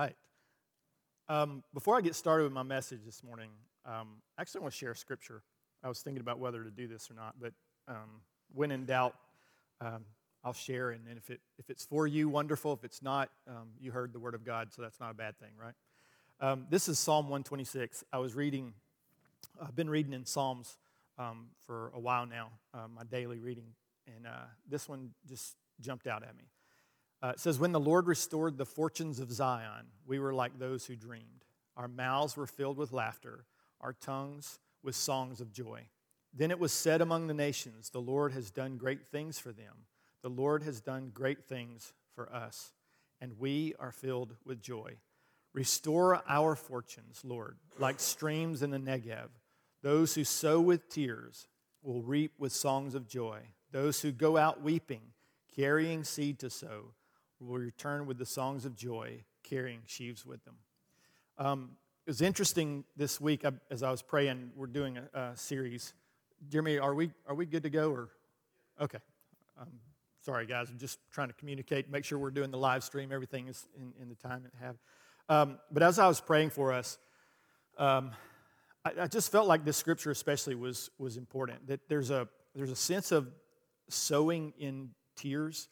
right. Um, before I get started with my message this morning, um, I actually want to share scripture. I was thinking about whether to do this or not, but um, when in doubt, um, I'll share. And if, it, if it's for you, wonderful. If it's not, um, you heard the word of God, so that's not a bad thing, right? Um, this is Psalm 126. I was reading, I've been reading in Psalms for a while now, uh, my daily reading, and uh, this one just jumped out at me. Uh, it says, When the Lord restored the fortunes of Zion, we were like those who dreamed. Our mouths were filled with laughter, our tongues with songs of joy. Then it was said among the nations, The Lord has done great things for them. The Lord has done great things for us, and we are filled with joy. Restore our fortunes, Lord, like streams in the Negev. Those who sow with tears will reap with songs of joy. Those who go out weeping, carrying seed to sow, will return with the songs of joy, carrying sheaves with them. Um, it was interesting this week as I was praying. We're doing a, a series. Jeremy, are we are we good to go or? Okay. Um, sorry, guys. I'm just trying to communicate, make sure we're doing the live stream. Everything is in, in the time that have. Um, but as I was praying for us, um, I, I just felt like this scripture especially was was important. That there's a there's a sense of sowing in tears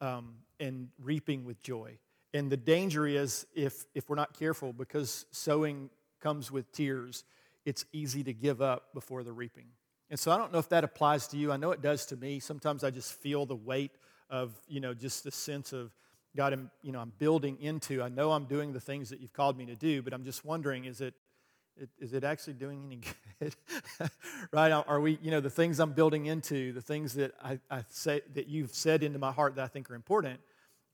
um, and reaping with joy. And the danger is if, if we're not careful, because sowing comes with tears, it's easy to give up before the reaping. And so I don't know if that applies to you. I know it does to me. Sometimes I just feel the weight of, you know, just the sense of, God, I'm, you know, I'm building into. I know I'm doing the things that you've called me to do, but I'm just wondering, is it, is it actually doing any good? right? Are we, you know, the things I'm building into, the things that I, I say that you've said into my heart that I think are important,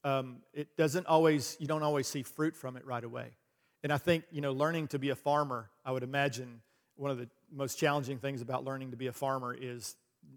um, it doesn't always, you don't always see fruit from it right away. And I think, you know, learning to be a farmer, I would imagine one of the most challenging things about learning to be a farmer is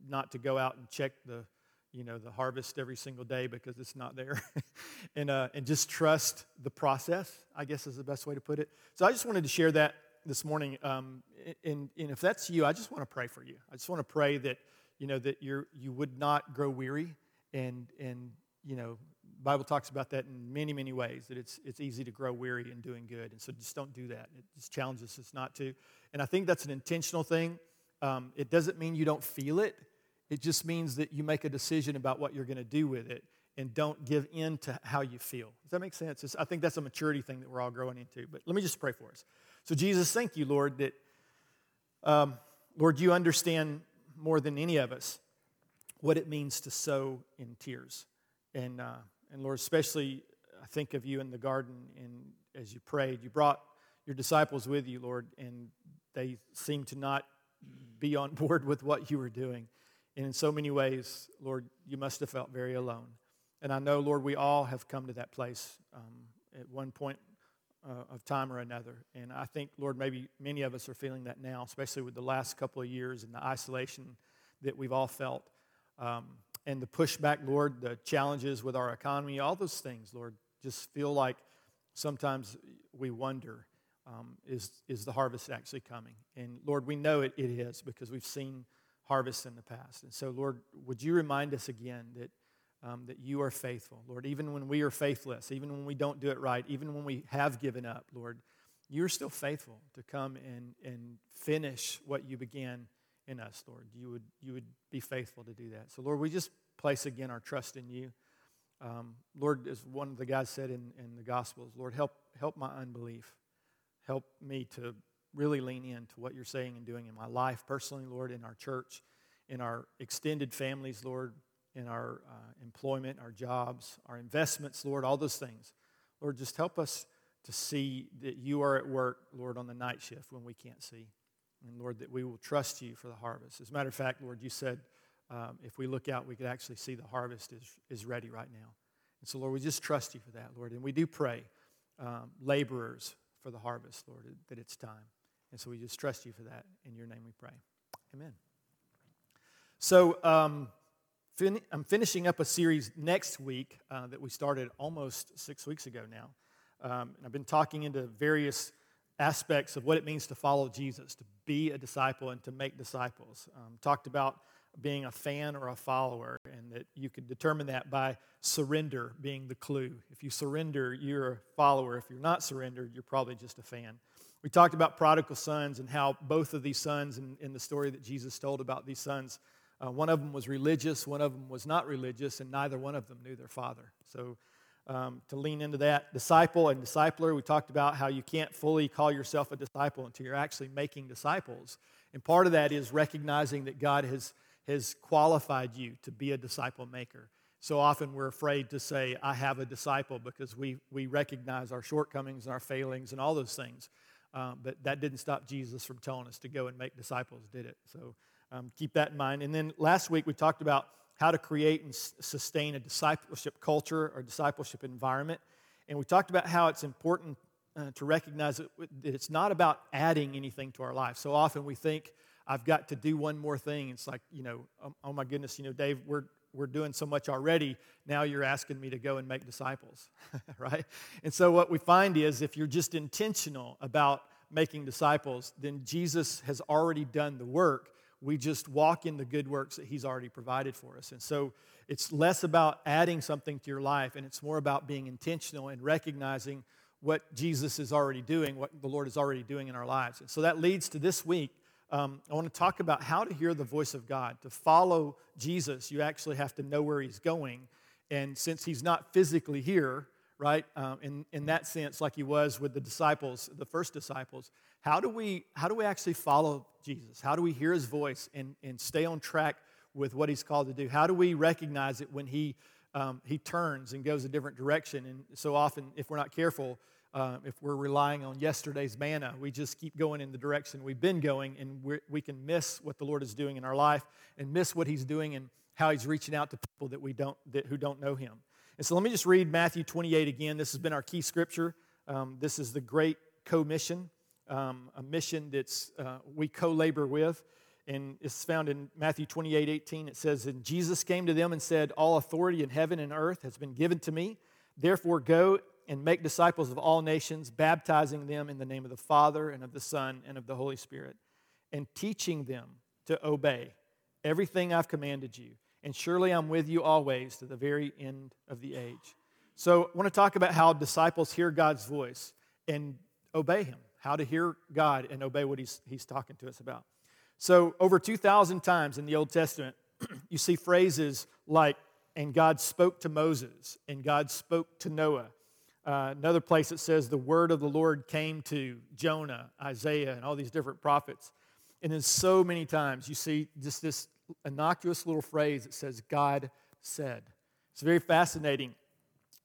not to go out and check the, you know, the harvest every single day because it's not there. and, uh, and just trust the process, I guess is the best way to put it. So I just wanted to share that this morning. Um, and, and if that's you, I just want to pray for you. I just want to pray that, you know, that you're, you would not grow weary and, and, you know, Bible talks about that in many, many ways, that it's, it's easy to grow weary in doing good. And so just don't do that. It just challenges us not to. And I think that's an intentional thing. Um, it doesn't mean you don't feel it, it just means that you make a decision about what you're going to do with it and don't give in to how you feel. Does that make sense? It's, I think that's a maturity thing that we're all growing into. But let me just pray for us. So, Jesus, thank you, Lord, that, um, Lord, you understand more than any of us what it means to sow in tears. And, uh, and Lord, especially I think of you in the garden and as you prayed, you brought your disciples with you, Lord, and they seemed to not be on board with what you were doing. And in so many ways, Lord, you must have felt very alone. And I know, Lord, we all have come to that place um, at one point uh, of time or another. And I think, Lord, maybe many of us are feeling that now, especially with the last couple of years and the isolation that we've all felt. Um, and the pushback, Lord, the challenges with our economy, all those things, Lord, just feel like sometimes we wonder um, is, is the harvest actually coming? And Lord, we know it, it is because we've seen harvests in the past. And so, Lord, would you remind us again that, um, that you are faithful, Lord, even when we are faithless, even when we don't do it right, even when we have given up, Lord, you're still faithful to come and, and finish what you began in us, Lord. You would, you would be faithful to do that. So, Lord, we just place again our trust in you. Um, Lord, as one of the guys said in, in the Gospels, Lord, help, help my unbelief. Help me to really lean into what you're saying and doing in my life personally, Lord, in our church, in our extended families, Lord, in our uh, employment, our jobs, our investments, Lord, all those things. Lord, just help us to see that you are at work, Lord, on the night shift when we can't see. And Lord, that we will trust you for the harvest. As a matter of fact, Lord, you said um, if we look out, we could actually see the harvest is, is ready right now. And so, Lord, we just trust you for that, Lord. And we do pray um, laborers for the harvest, Lord, that it's time. And so we just trust you for that. In your name we pray. Amen. So, um, fin- I'm finishing up a series next week uh, that we started almost six weeks ago now. Um, and I've been talking into various aspects of what it means to follow Jesus, to be a disciple and to make disciples. Um, talked about being a fan or a follower, and and that you could determine that by surrender being the clue. If you surrender, you're a follower. If you're not surrendered, you're probably just a fan. We talked about prodigal sons and how both of these sons, in, in the story that Jesus told about these sons, uh, one of them was religious, one of them was not religious, and neither one of them knew their father. So, um, to lean into that, disciple and discipler, we talked about how you can't fully call yourself a disciple until you're actually making disciples. And part of that is recognizing that God has, has qualified you to be a disciple maker. So often we're afraid to say, I have a disciple, because we, we recognize our shortcomings and our failings and all those things. Um, but that didn't stop Jesus from telling us to go and make disciples, did it? So um, keep that in mind. And then last week we talked about how to create and sustain a discipleship culture or discipleship environment. And we talked about how it's important uh, to recognize that, that it's not about adding anything to our life. So often we think, I've got to do one more thing. It's like, you know, oh, oh my goodness, you know, Dave, we're, we're doing so much already. Now you're asking me to go and make disciples, right? And so what we find is if you're just intentional about making disciples, then Jesus has already done the work. We just walk in the good works that he's already provided for us. And so it's less about adding something to your life and it's more about being intentional and recognizing what Jesus is already doing, what the Lord is already doing in our lives. And so that leads to this week. Um, I want to talk about how to hear the voice of God. To follow Jesus, you actually have to know where he's going. And since he's not physically here, right, um, in, in that sense, like he was with the disciples, the first disciples, how do we, how do we actually follow Jesus? How do we hear his voice and, and stay on track with what he's called to do? How do we recognize it when he, um, he turns and goes a different direction? And so often, if we're not careful, uh, if we're relying on yesterday's manna, we just keep going in the direction we've been going, and we can miss what the Lord is doing in our life and miss what He's doing and how He's reaching out to people that we don't that, who don't know Him. And so, let me just read Matthew 28 again. This has been our key scripture. Um, this is the Great Commission, um, a mission that's uh, we co-labor with, and it's found in Matthew 28, 18. It says, "And Jesus came to them and said, All authority in heaven and earth has been given to me. Therefore, go." and make disciples of all nations, baptizing them in the name of the Father and of the Son and of the Holy Spirit, and teaching them to obey everything I've commanded you. And surely I'm with you always to the very end of the age. So I want to talk about how disciples hear God's voice and obey Him, how to hear God and obey what He's, he's talking to us about. So, over 2,000 times in the Old Testament, you see phrases like, and God spoke to Moses, and God spoke to Noah, uh, another place it says the word of the Lord came to Jonah, Isaiah, and all these different prophets. And then so many times you see just this innocuous little phrase that says, God said. It's very fascinating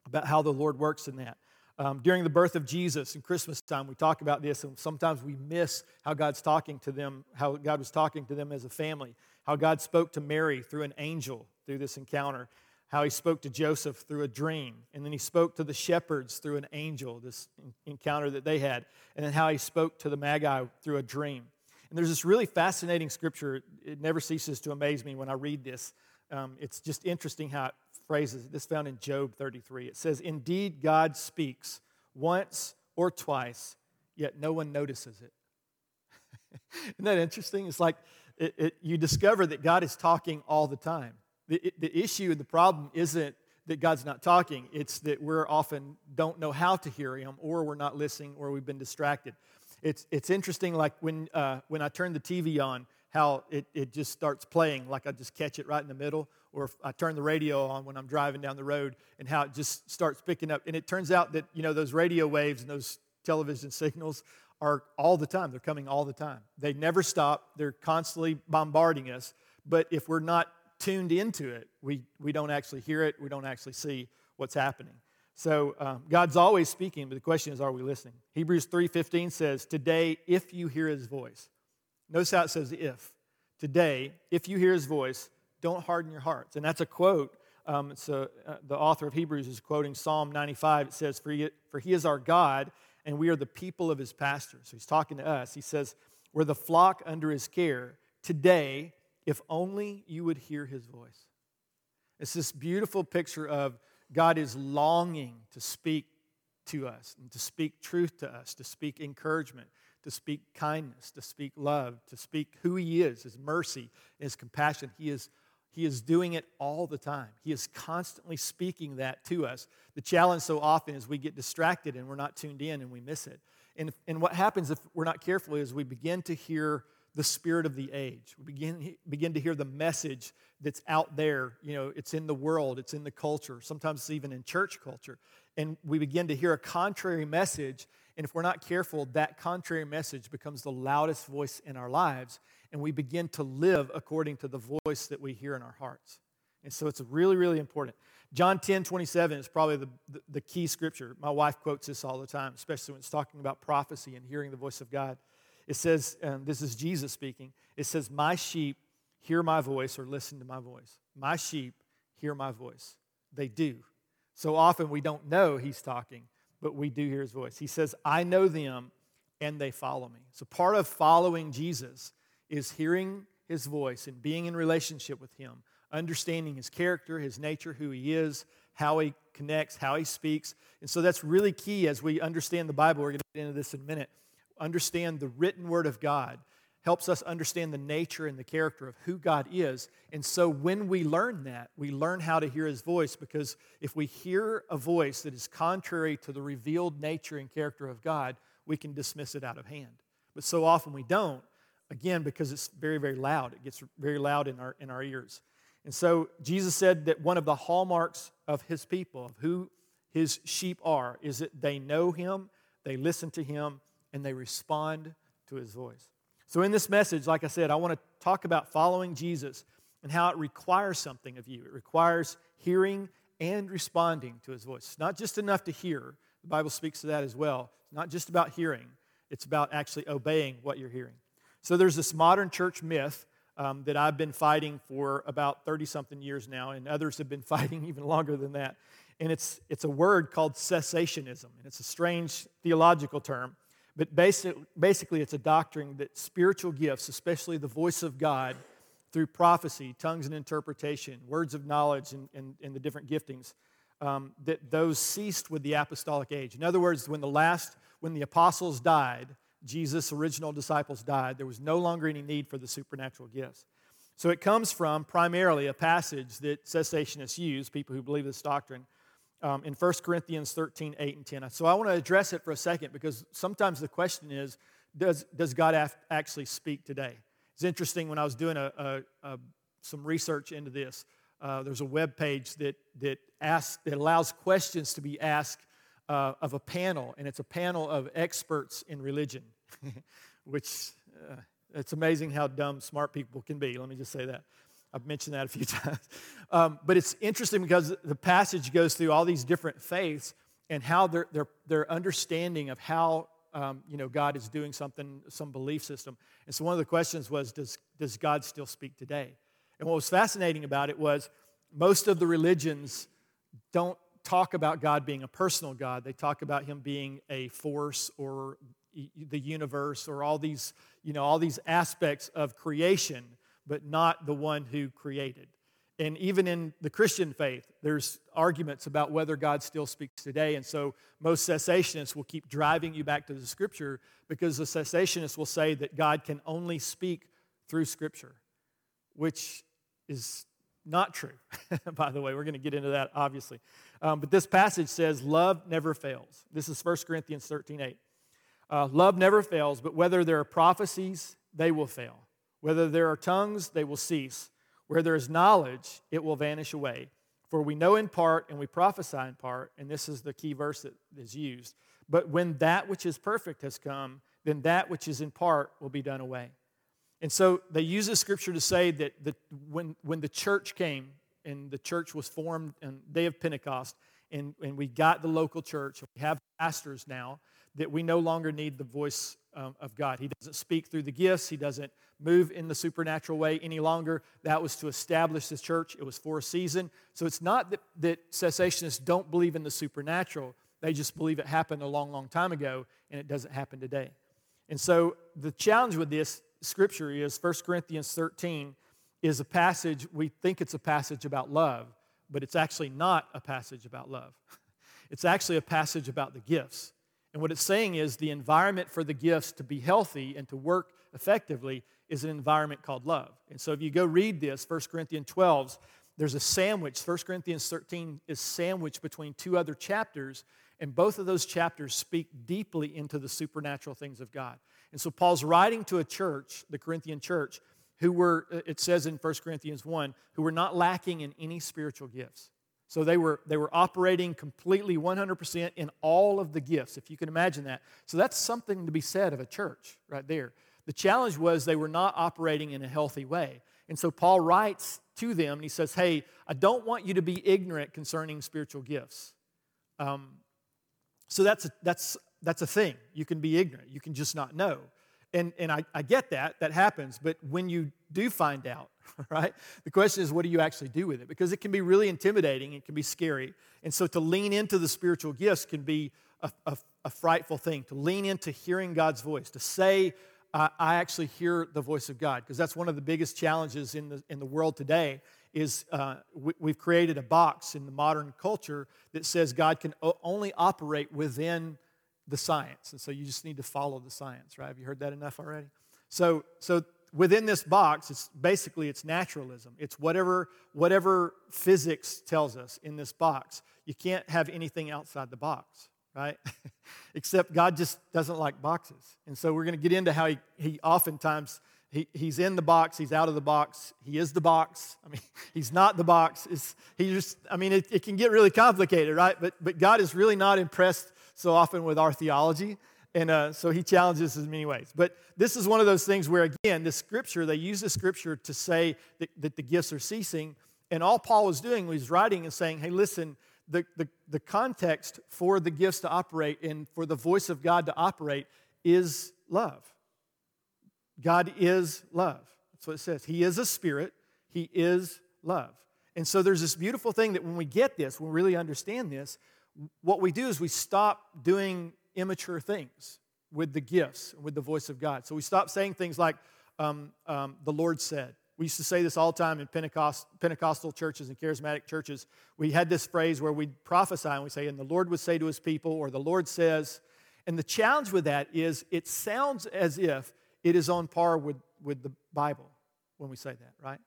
about how the Lord works in that. Um, during the birth of Jesus and Christmas time, we talk about this, and sometimes we miss how God's talking to them, how God was talking to them as a family, how God spoke to Mary through an angel through this encounter, how he spoke to Joseph through a dream, and then he spoke to the shepherds through an angel, this encounter that they had, and then how he spoke to the Magi through a dream. And there's this really fascinating scripture. It never ceases to amaze me when I read this. Um, it's just interesting how it phrases it. This found in Job 33. It says, Indeed, God speaks once or twice, yet no one notices it. Isn't that interesting? It's like it, it, you discover that God is talking all the time. The, the issue and the problem isn't that God's not talking, it's that we're often don't know how to hear Him, or we're not listening, or we've been distracted. It's, it's interesting, like when, uh, when I turn the TV on, how it, it just starts playing, like I just catch it right in the middle, or if I turn the radio on when I'm driving down the road, and how it just starts picking up. And it turns out that, you know, those radio waves and those television signals are all the time. They're coming all the time. They never stop. They're constantly bombarding us. But if we're not tuned into it, we, we don't actually hear it, we don't actually see what's happening. So um, God's always speaking, but the question is, are we listening? Hebrews 3.15 says, today, if you hear his voice. Notice how it says if. Today, if you hear his voice, don't harden your hearts. And that's a quote. Um, so uh, the author of Hebrews is quoting Psalm 95. It says, for he, for he is our God, and we are the people of his pasture. So he's talking to us. He says, we're the flock under his care. Today, if only you would hear his voice. It's this beautiful picture of God is longing to speak to us and to speak truth to us, to speak encouragement, to speak kindness, to speak love, to speak who he is, his mercy, his compassion. He is, He is doing it all the time. He is constantly speaking that to us. The challenge so often is we get distracted and we're not tuned in and we miss it. And, and what happens if we're not careful is we begin to hear the spirit of the age. We begin, begin to hear the message that's out there. You know, it's in the world, it's in the culture, sometimes it's even in church culture. And we begin to hear a contrary message. And if we're not careful, that contrary message becomes the loudest voice in our lives. And we begin to live according to the voice that we hear in our hearts. And so it's really, really important. John 10 27 is probably the, the, the key scripture. My wife quotes this all the time, especially when it's talking about prophecy and hearing the voice of God. It says, and this is Jesus speaking, it says, My sheep hear my voice or listen to my voice. My sheep hear my voice. They do. So often we don't know he's talking, but we do hear his voice. He says, I know them and they follow me. So part of following Jesus is hearing his voice and being in relationship with him, understanding his character, his nature, who he is, how he connects, how he speaks. And so that's really key as we understand the Bible. We're going to get into this in a minute understand the written word of God helps us understand the nature and the character of who God is. And so when we learn that, we learn how to hear his voice because if we hear a voice that is contrary to the revealed nature and character of God, we can dismiss it out of hand. But so often we don't, again, because it's very, very loud. It gets very loud in our, in our ears. And so Jesus said that one of the hallmarks of his people, of who his sheep are, is that they know him, they listen to him, and they respond to his voice. So, in this message, like I said, I want to talk about following Jesus and how it requires something of you. It requires hearing and responding to his voice. It's not just enough to hear, the Bible speaks to that as well. It's not just about hearing, it's about actually obeying what you're hearing. So, there's this modern church myth um, that I've been fighting for about 30 something years now, and others have been fighting even longer than that. And it's, it's a word called cessationism, and it's a strange theological term. But basic, basically, it's a doctrine that spiritual gifts, especially the voice of God, through prophecy, tongues and interpretation, words of knowledge, and, and, and the different giftings, um, that those ceased with the apostolic age. In other words, when the last, when the apostles died, Jesus' original disciples died, there was no longer any need for the supernatural gifts. So it comes from primarily a passage that cessationists use, people who believe this doctrine, um, in 1 Corinthians 13, 8, and 10. So I want to address it for a second because sometimes the question is does, does God actually speak today? It's interesting when I was doing a, a, a some research into this. Uh, there's a web page that, that, asks, that allows questions to be asked uh, of a panel, and it's a panel of experts in religion, which uh, it's amazing how dumb smart people can be. Let me just say that. I've mentioned that a few times. Um, but it's interesting because the passage goes through all these different faiths and how their, their, their understanding of how um, you know, God is doing something, some belief system. And so one of the questions was, does, does God still speak today? And what was fascinating about it was most of the religions don't talk about God being a personal God. They talk about him being a force or the universe or all these, you know, all these aspects of creation but not the one who created. And even in the Christian faith, there's arguments about whether God still speaks today. And so most cessationists will keep driving you back to the scripture because the cessationists will say that God can only speak through scripture, which is not true, by the way. We're going to get into that, obviously. Um, but this passage says, Love never fails. This is 1 Corinthians 13 8. Uh, love never fails, but whether there are prophecies, they will fail. Whether there are tongues, they will cease. Where there is knowledge, it will vanish away. For we know in part and we prophesy in part, and this is the key verse that is used. But when that which is perfect has come, then that which is in part will be done away. And so they use this scripture to say that the, when, when the church came and the church was formed on day of Pentecost, and, and we got the local church, we have pastors now, that we no longer need the voice um, of God. He doesn't speak through the gifts, He doesn't move in the supernatural way any longer. That was to establish the church, it was for a season. So it's not that, that cessationists don't believe in the supernatural, they just believe it happened a long, long time ago and it doesn't happen today. And so the challenge with this scripture is 1 Corinthians 13 is a passage, we think it's a passage about love, but it's actually not a passage about love. It's actually a passage about the gifts. And what it's saying is the environment for the gifts to be healthy and to work effectively is an environment called love. And so if you go read this, 1 Corinthians 12, there's a sandwich. 1 Corinthians 13 is sandwiched between two other chapters, and both of those chapters speak deeply into the supernatural things of God. And so Paul's writing to a church, the Corinthian church, who were, uh, it says in 1 Corinthians 1, who were not lacking in any spiritual gifts. So they were, they were operating completely 100% in all of the gifts, if you can imagine that. So that's something to be said of a church right there. The challenge was they were not operating in a healthy way. And so Paul writes to them and he says, Hey, I don't want you to be ignorant concerning spiritual gifts. Um, so that's a, that's, that's a thing. You can be ignorant, you can just not know. And, and I, I get that, that happens, but when you do find out, right, the question is, what do you actually do with it? Because it can be really intimidating, it can be scary. And so to lean into the spiritual gifts can be a, a, a frightful thing, to lean into hearing God's voice, to say, I, I actually hear the voice of God, because that's one of the biggest challenges in the, in the world today is uh, we, have created a box in the modern culture that says God can o- only operate within the science. And so you just need to follow the science, right? Have you heard that enough already? So, so within this box, it's basically it's naturalism. It's whatever, whatever physics tells us in this box. You can't have anything outside the box, right? Except God just doesn't like boxes. And so we're going to get into how he, he oftentimes he, he's in the box, he's out of the box, he is the box. I mean, he's not the box. It's, he just, I mean, it, it can get really complicated, right? But, but God is really not impressed so often with our theology. And uh, so he challenges us in many ways. But this is one of those things where, again, the scripture, they use the scripture to say that, that the gifts are ceasing. And all Paul was doing was writing and saying, hey, listen, the, the, the context for the gifts to operate and for the voice of God to operate is love. God is love. That's what it says. He is a spirit, He is love. And so there's this beautiful thing that when we get this, when we really understand this, what we do is we stop doing immature things with the gifts, with the voice of God. So we stop saying things like, um, um, the Lord said. We used to say this all the time in Pentecost, Pentecostal churches and charismatic churches. We had this phrase where we'd prophesy and we say, and the Lord would say to his people, or the Lord says. And the challenge with that is it sounds as if it is on par with, with the Bible when we say that, right?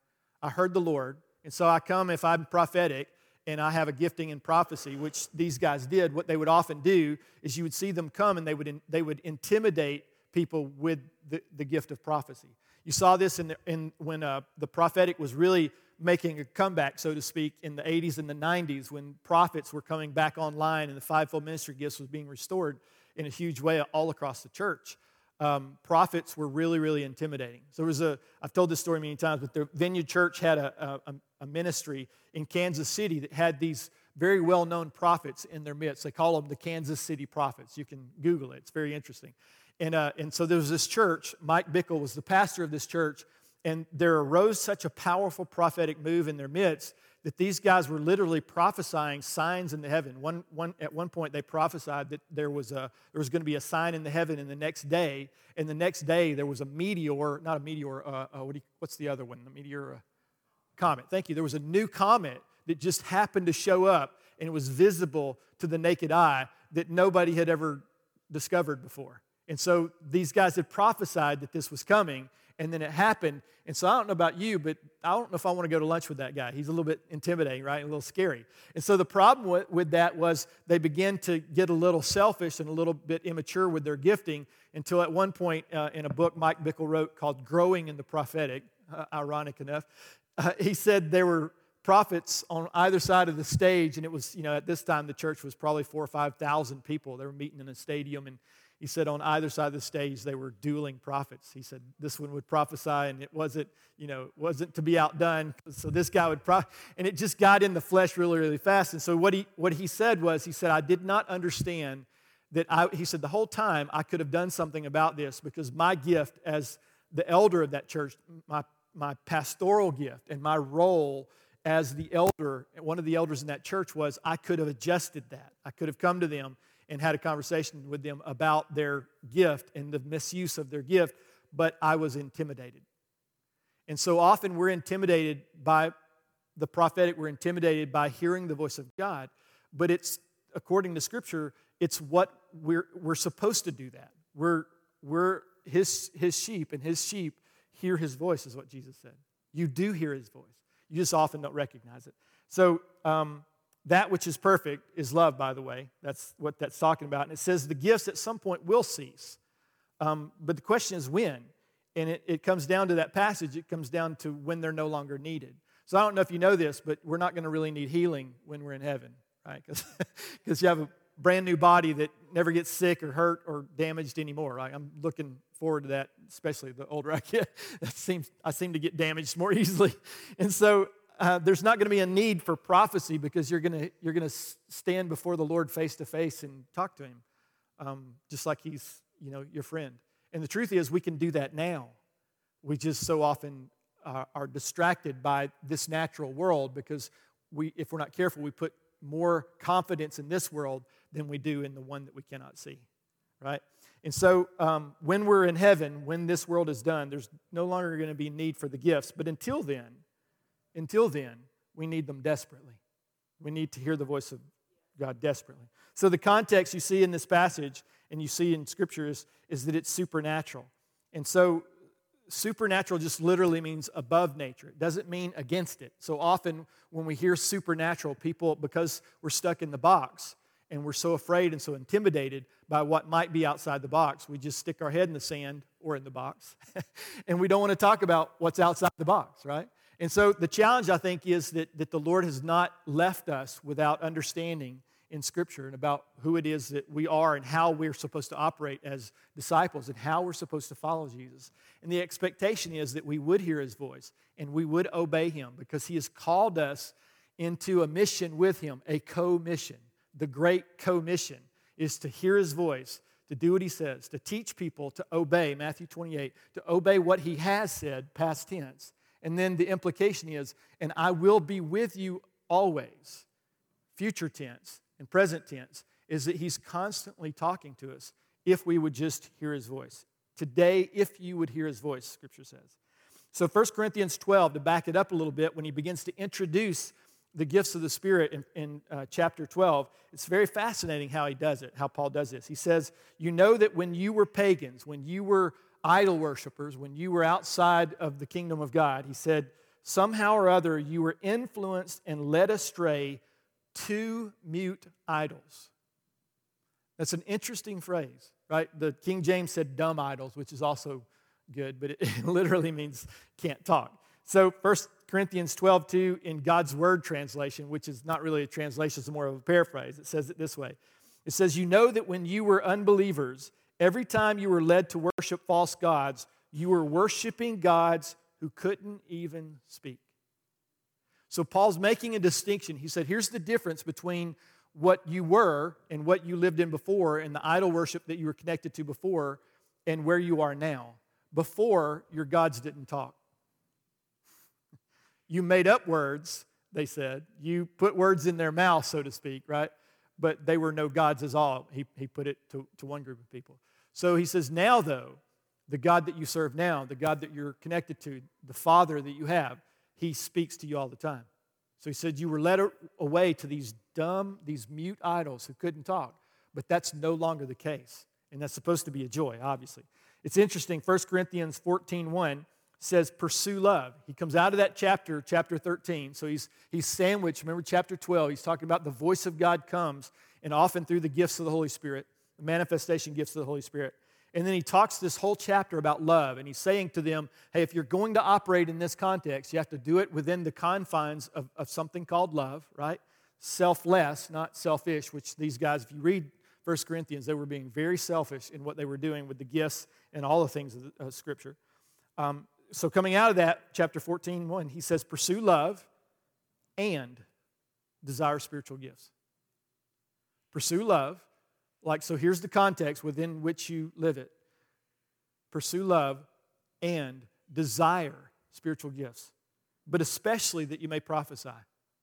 I heard the Lord, and so I come if I'm prophetic and I have a gifting in prophecy, which these guys did. What they would often do is you would see them come and they would, they would intimidate people with the, the gift of prophecy. You saw this in, the, in when uh, the prophetic was really making a comeback, so to speak, in the 80s and the 90s when prophets were coming back online and the fivefold ministry gifts was being restored in a huge way all across the church um, prophets were really, really intimidating. So there was a, I've told this story many times, but the Vineyard Church had a, a, a ministry in Kansas City that had these very well known prophets in their midst. They call them the Kansas City prophets. You can Google it, it's very interesting. And, uh, and so there was this church, Mike Bickle was the pastor of this church, and there arose such a powerful prophetic move in their midst that these guys were literally prophesying signs in the heaven. One, one, at one point, they prophesied that there was, a, there was going to be a sign in the heaven in the next day. And the next day, there was a meteor, not a meteor, uh, uh, what you, what's the other one? The meteor uh, comet. Thank you. There was a new comet that just happened to show up, and it was visible to the naked eye that nobody had ever discovered before. And so these guys had prophesied that this was coming, and then it happened. And so I don't know about you, but I don't know if I want to go to lunch with that guy. He's a little bit intimidating, right? A little scary. And so the problem with, with that was they began to get a little selfish and a little bit immature with their gifting until at one point uh, in a book Mike Bickle wrote called Growing in the Prophetic, uh, ironic enough, uh, he said there were prophets on either side of the stage, and it was, you know, at this time the church was probably four or 5,000 people. They were meeting in a stadium, and he said on either side of the stage they were dueling prophets. He said this one would prophesy and it wasn't, you know, wasn't to be outdone. So this guy would prophesy, and it just got in the flesh really, really fast. And so what he what he said was, he said, I did not understand that I he said the whole time I could have done something about this because my gift as the elder of that church, my my pastoral gift and my role as the elder, one of the elders in that church was I could have adjusted that. I could have come to them and had a conversation with them about their gift and the misuse of their gift, but I was intimidated. And so often we're intimidated by the prophetic, we're intimidated by hearing the voice of God, but it's, according to Scripture, it's what we're, we're supposed to do that. We're, we're his, his sheep, and his sheep hear his voice, is what Jesus said. You do hear his voice. You just often don't recognize it. So, um, that which is perfect is love, by the way. That's what that's talking about. And it says the gifts at some point will cease. Um, but the question is when. And it, it comes down to that passage, it comes down to when they're no longer needed. So I don't know if you know this, but we're not going to really need healing when we're in heaven, right? Because you have a brand new body that never gets sick or hurt or damaged anymore, right? I'm looking forward to that, especially the older I get. That seems, I seem to get damaged more easily. And so uh, there's not going to be a need for prophecy because you're going to you're going to stand before the Lord face to face and talk to Him, um, just like He's you know your friend. And the truth is, we can do that now. We just so often uh, are distracted by this natural world because we, if we're not careful, we put more confidence in this world than we do in the one that we cannot see, right? And so, um, when we're in heaven, when this world is done, there's no longer going to be need for the gifts. But until then, until then, we need them desperately. We need to hear the voice of God desperately. So, the context you see in this passage and you see in Scripture is, is that it's supernatural. And so, supernatural just literally means above nature. It doesn't mean against it. So, often when we hear supernatural, people, because we're stuck in the box and we're so afraid and so intimidated by what might be outside the box, we just stick our head in the sand or in the box. and we don't want to talk about what's outside the box, right? And so the challenge, I think, is that, that the Lord has not left us without understanding in Scripture and about who it is that we are and how we're supposed to operate as disciples and how we're supposed to follow Jesus. And the expectation is that we would hear his voice and we would obey him because he has called us into a mission with him, a co mission. The great co mission is to hear his voice, to do what he says, to teach people to obey, Matthew 28, to obey what he has said, past tense, and then the implication is, and I will be with you always, future tense and present tense, is that he's constantly talking to us if we would just hear his voice. Today, if you would hear his voice, scripture says. So 1 Corinthians 12, to back it up a little bit, when he begins to introduce the gifts of the Spirit in, in uh, chapter 12, it's very fascinating how he does it, how Paul does this. He says, You know that when you were pagans, when you were idol worshippers, when you were outside of the kingdom of God, he said, somehow or other you were influenced and led astray to mute idols. That's an interesting phrase, right? The King James said dumb idols, which is also good, but it, it literally means can't talk. So 1 Corinthians 12, 2 in God's Word translation, which is not really a translation, it's more of a paraphrase, it says it this way. It says, You know that when you were unbelievers, Every time you were led to worship false gods, you were worshiping gods who couldn't even speak. So Paul's making a distinction. He said, here's the difference between what you were and what you lived in before and the idol worship that you were connected to before and where you are now. Before, your gods didn't talk. You made up words, they said. You put words in their mouth, so to speak, right? but they were no gods as all. He, he put it to, to one group of people. So he says, Now, though, the God that you serve now, the God that you're connected to, the Father that you have, he speaks to you all the time. So he said, You were led away to these dumb, these mute idols who couldn't talk, but that's no longer the case. And that's supposed to be a joy, obviously. It's interesting, 1 Corinthians 14 1 says pursue love. He comes out of that chapter, chapter 13. So he's, he's sandwiched. Remember chapter 12, he's talking about the voice of God comes, and often through the gifts of the Holy Spirit, manifestation gifts of the Holy Spirit. And then he talks this whole chapter about love, and he's saying to them, hey, if you're going to operate in this context, you have to do it within the confines of, of something called love, right? Selfless, not selfish, which these guys, if you read 1 Corinthians, they were being very selfish in what they were doing with the gifts and all the things of, the, Scripture. Um, so coming out of that, chapter 14, 1, he says, pursue love and desire spiritual gifts. Pursue love, like, so here's the context within which you live it. Pursue love and desire spiritual gifts, but especially that you may prophesy.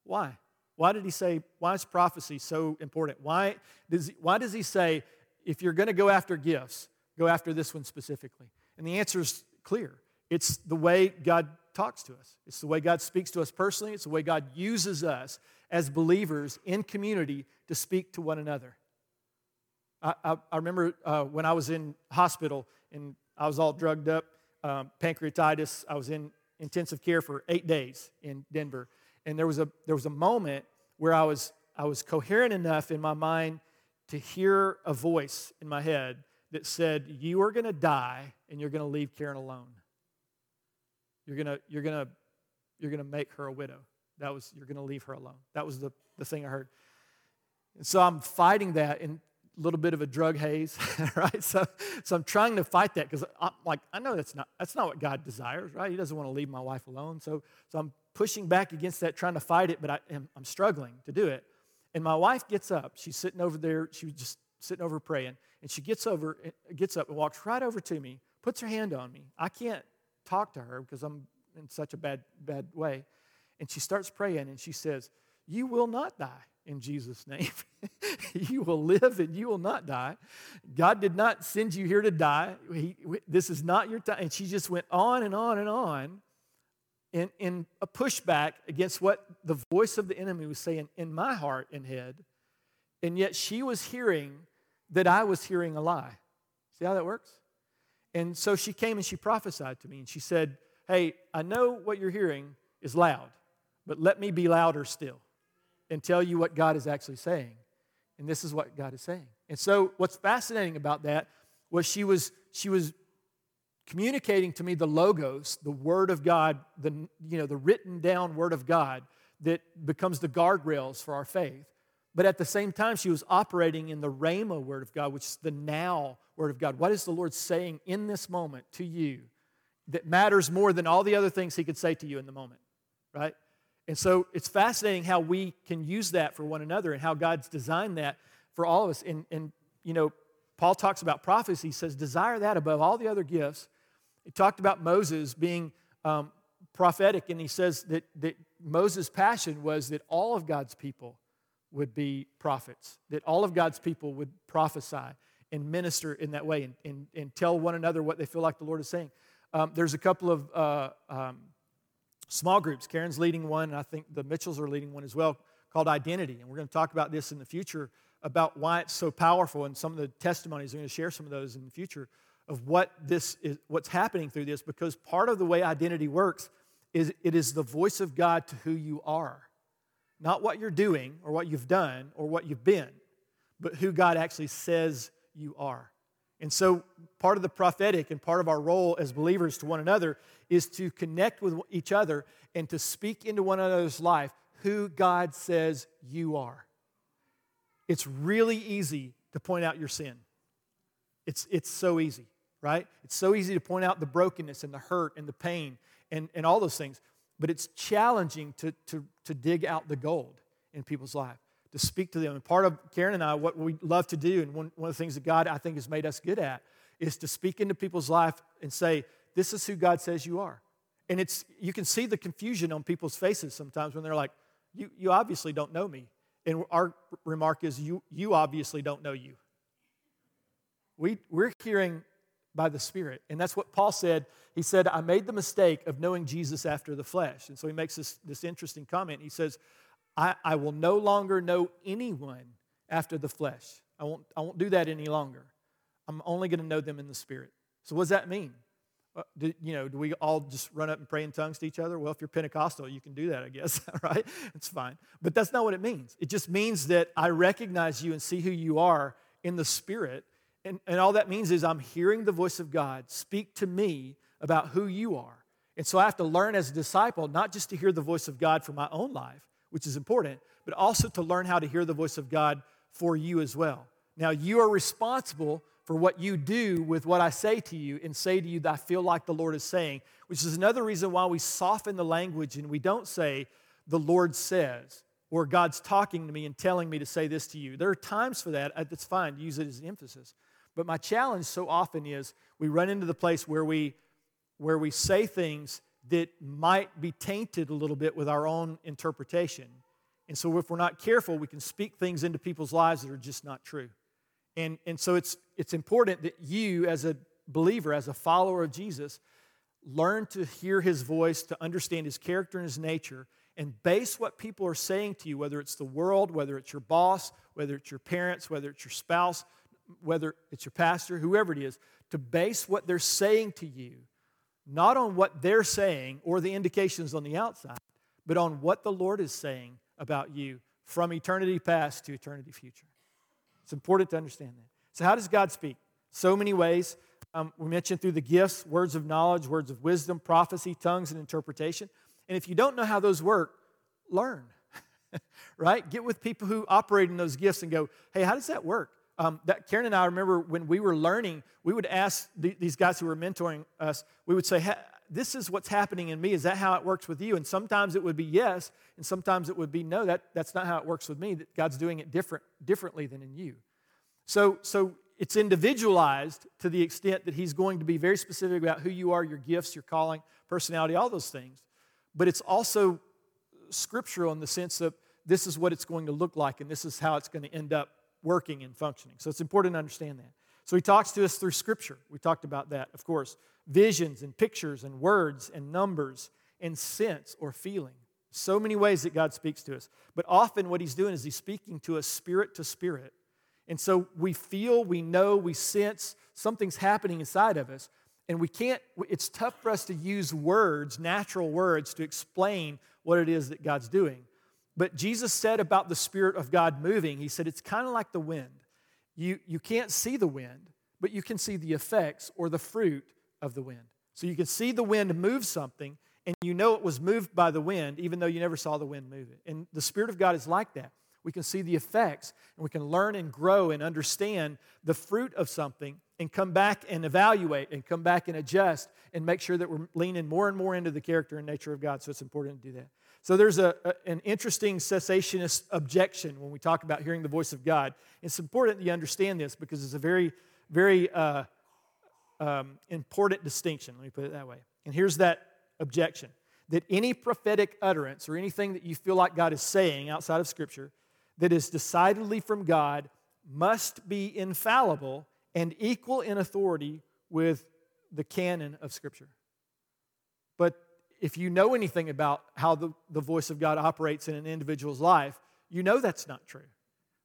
Why? Why did he say, why is prophecy so important? Why does he, why does he say, if you're going to go after gifts, go after this one specifically? And the answer is clear it's the way God talks to us, it's the way God speaks to us personally, it's the way God uses us as believers in community to speak to one another. I, I, remember uh, when I was in hospital, and I was all drugged up, um, pancreatitis. I was in intensive care for eight days in Denver. And there was a, there was a moment where I was, I was coherent enough in my mind to hear a voice in my head that said, You are going to die and you're going to leave Karen alone. You're going to, you're to, you're to make her a widow. That was, you're going to leave her alone. That was the, the thing I heard. And so I'm fighting that in a little bit of a drug haze, right? So, so I'm trying to fight that because I'm like, I know that's not, that's not what God desires, right? He doesn't want to leave my wife alone. So, so I'm pushing back against that, trying to fight it, but I am, I'm struggling to do it. And my wife gets up. She's sitting over there. She was just sitting over praying. And she gets over, eh, gets up and walks right over to me, puts her hand on me. I can't talk to her because I'm in such a bad, bad way. And she starts praying and she says, You will not die in Jesus' name. you will live and you will not die. God did not send you here to die. He, this is not your time. And she just went on and on and on in, in a pushback against what the voice of the enemy was saying in my heart and head. And yet she was hearing that I was hearing a lie. See how that works? And so she came and she prophesied to me and she said, Hey, I know what you're hearing is loud, but let me be louder still and tell you what God is actually saying. And this is what God is saying. And so what's fascinating about that was she was she was communicating to me the logos, the word of God, the you know, the written down word of God that becomes the guardrails for our faith. But at the same time, she was operating in the Rhema word of God, which is the now word of God. What is the Lord saying in this moment to you that matters more than all the other things he could say to you in the moment, right? And so it's fascinating how we can use that for one another and how God's designed that for all of us. And, and you know, Paul talks about prophecy. He says, desire that above all the other gifts. He talked about Moses being um, prophetic, and he says that, that Moses' passion was that all of God's people would be prophets, that all of God's people would prophesy and minister in that way and, and, and tell one another what they feel like the Lord is saying. Um, there's a couple of uh, um, small groups. Karen's leading one, and I think the Mitchells are leading one as well, called Identity. And we're going to talk about this in the future about why it's so powerful and some of the testimonies. We're going to share some of those in the future of what this is, what's happening through this, because part of the way identity works is it is the voice of God to who you are. Not what you're doing or what you've done or what you've been, but who God actually says you are. And so, part of the prophetic and part of our role as believers to one another is to connect with each other and to speak into one another's life who God says you are. It's really easy to point out your sin. It's, it's so easy, right? It's so easy to point out the brokenness and the hurt and the pain and, and all those things. But it's challenging to, to, to dig out the gold in people's life to speak to them. And part of Karen and I, what we love to do, and one, one of the things that God, I think, has made us good at, is to speak into people's life and say, This is who God says you are. And it's you can see the confusion on people's faces sometimes when they're like, You, you obviously don't know me. And our remark is, You, you obviously don't know you. We, we're hearing by the Spirit. And that's what Paul said. He said, I made the mistake of knowing Jesus after the flesh. And so he makes this, this interesting comment. He says, I, I will no longer know anyone after the flesh. I won't, I won't do that any longer. I'm only going to know them in the spirit. So, what does that mean? Uh, do, you know, do we all just run up and pray in tongues to each other? Well, if you're Pentecostal, you can do that, I guess, right? It's fine. But that's not what it means. It just means that I recognize you and see who you are in the spirit. And, and all that means is I'm hearing the voice of God speak to me about who you are. And so I have to learn as a disciple not just to hear the voice of God for my own life, which is important, but also to learn how to hear the voice of God for you as well. Now, you are responsible for what you do with what I say to you and say to you that I feel like the Lord is saying, which is another reason why we soften the language and we don't say, the Lord says, or God's talking to me and telling me to say this to you. There are times for that. Uh, that's fine. Use it as an emphasis. But my challenge so often is we run into the place where we, where we say things that might be tainted a little bit with our own interpretation. And so, if we're not careful, we can speak things into people's lives that are just not true. And, and so, it's, it's important that you, as a believer, as a follower of Jesus, learn to hear his voice, to understand his character and his nature, and base what people are saying to you, whether it's the world, whether it's your boss, whether it's your parents, whether it's your spouse, whether it's your pastor, whoever it is, to base what they're saying to you not on what they're saying or the indications on the outside, but on what the Lord is saying about you from eternity past to eternity future. It's important to understand that. So, how does God speak? So many ways. Um, we mentioned through the gifts, words of knowledge, words of wisdom, prophecy, tongues, and interpretation. And if you don't know how those work, learn. right? Get with people who operate in those gifts and go, hey, how does that work? Um, that Karen and I remember when we were learning, we would ask the, these guys who were mentoring us, we would say, This is what's happening in me. Is that how it works with you? And sometimes it would be yes, and sometimes it would be no, that, that's not how it works with me. That God's doing it different, differently than in you. So, so it's individualized to the extent that He's going to be very specific about who you are, your gifts, your calling, personality, all those things. But it's also scriptural in the sense that this is what it's going to look like, and this is how it's going to end up working and functioning. So it's important to understand that. So he talks to us through Scripture. We talked about that, of course. Visions and pictures and words and numbers and sense or feeling. So many ways that God speaks to us. But often what he's doing is he's speaking to us spirit to spirit. And so we feel, we know, we sense something's happening inside of us. And we can't, it's tough for us to use words, natural words, to explain what it is that God's doing. But Jesus said about the Spirit of God moving, He said it's kind of like the wind. You, you can't see the wind, but you can see the effects or the fruit of the wind. So you can see the wind move something, and you know it was moved by the wind, even though you never saw the wind move it. And the Spirit of God is like that. We can see the effects, and we can learn and grow and understand the fruit of something and come back and evaluate and come back and adjust and make sure that we're leaning more and more into the character and nature of God. So it's important to do that. So there's a, a, an interesting cessationist objection when we talk about hearing the voice of God. It's important that you understand this because it's a very, very uh, um, important distinction. Let me put it that way. And here's that objection that any prophetic utterance or anything that you feel like God is saying outside of Scripture that is decidedly from God must be infallible and equal in authority with the canon of Scripture. But if you know anything about how the, the voice of God operates in an individual's life, you know that's not true.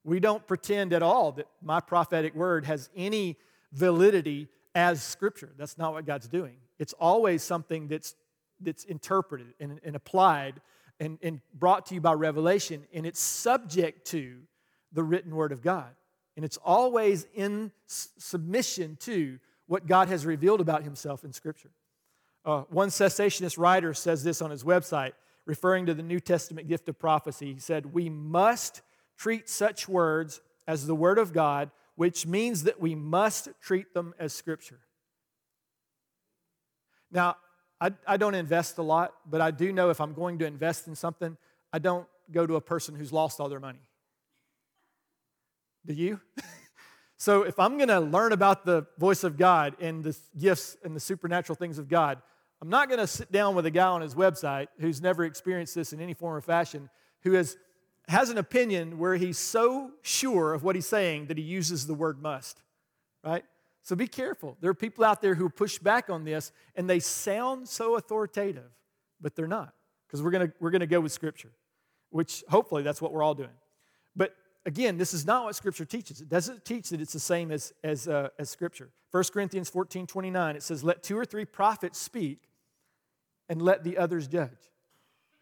We don't pretend at all that my prophetic word has any validity as scripture. That's not what God's doing. It's always something that's, that's interpreted and, and applied and, and brought to you by revelation, and it's subject to the written word of God. And it's always in submission to what God has revealed about himself in scripture. Uh, one cessationist writer says this on his website, referring to the New Testament gift of prophecy. He said, We must treat such words as the Word of God, which means that we must treat them as Scripture. Now, I, I don't invest a lot, but I do know if I'm going to invest in something, I don't go to a person who's lost all their money. Do you? so if I'm going to learn about the voice of God and the gifts and the supernatural things of God, I'm not going to sit down with a guy on his website who's never experienced this in any form or fashion, who has, has an opinion where he's so sure of what he's saying that he uses the word must, right? So be careful. There are people out there who push back on this and they sound so authoritative, but they're not, because we're going to we're going to go with Scripture, which hopefully that's what we're all doing. But again, this is not what Scripture teaches. It doesn't teach that it's the same as, as, uh, as Scripture. 1 Corinthians 14 29, it says, Let two or three prophets speak and let the others judge.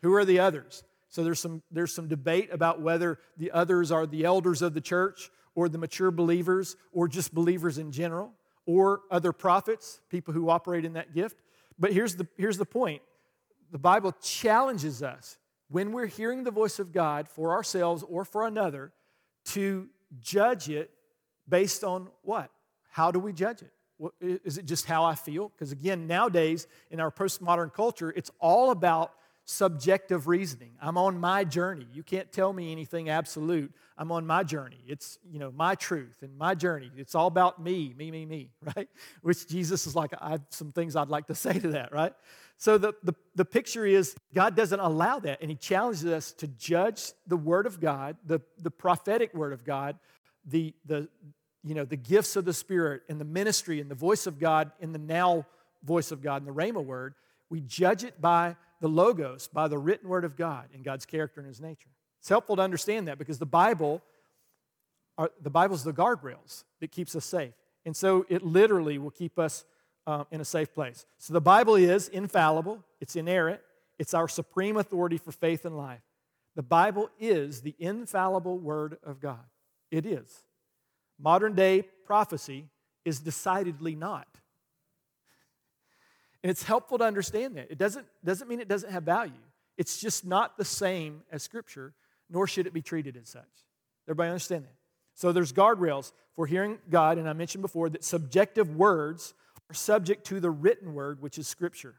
Who are the others? So there's some, there's some debate about whether the others are the elders of the church or the mature believers or just believers in general or other prophets, people who operate in that gift. But here's the, here's the point the Bible challenges us when we're hearing the voice of God for ourselves or for another to judge it based on what? How do we judge it? Is it just how I feel? Because again, nowadays in our postmodern culture, it's all about subjective reasoning. I'm on my journey. You can't tell me anything absolute. I'm on my journey. It's, you know, my truth and my journey. It's all about me, me, me, me, right? Which Jesus is like, I have some things I'd like to say to that, right? So the, the, the picture is God doesn't allow that, and He challenges us to judge the Word of God, the, the prophetic Word of God, the, the, you know, the gifts of the Spirit and the ministry and the voice of God in the now voice of God and the Rhema word, we judge it by the Logos, by the written word of God and God's character and his nature. It's helpful to understand that because the Bible are, the Bible's the guardrails that keeps us safe. And so it literally will keep us um, in a safe place. So the Bible is infallible, it's inerrant, it's our supreme authority for faith and life. The Bible is the infallible Word of God. It is. Modern day prophecy is decidedly not. And it's helpful to understand that. It doesn't, doesn't mean it doesn't have value. It's just not the same as Scripture, nor should it be treated as such. Everybody understand that? So there's guardrails for hearing God, and I mentioned before that subjective words are subject to the written word, which is Scripture.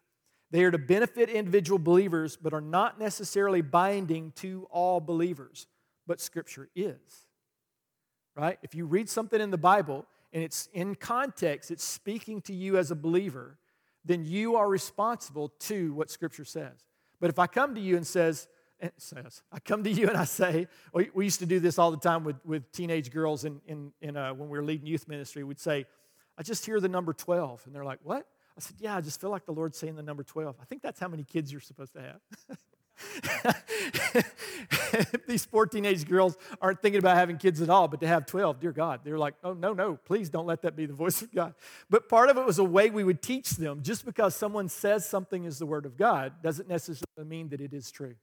They are to benefit individual believers, but are not necessarily binding to all believers. But Scripture is. Right? If you read something in the Bible and it's in context, it's speaking to you as a believer, then you are responsible to what Scripture says. But if I come to you and says, it says, I come to you and I say, we, we used to do this all the time with, with teenage girls in, in, in uh, when we were leading youth ministry. We'd say, I just hear the number 12. And they're like, what? I said, yeah, I just feel like the Lord's saying the number 12. I think that's how many kids you're supposed to have. These four teenage girls aren't thinking about having kids at all, but to have 12, dear God, they're like, oh, no, no, please don't let that be the voice of God. But part of it was a way we would teach them just because someone says something is the word of God doesn't necessarily mean that it is true.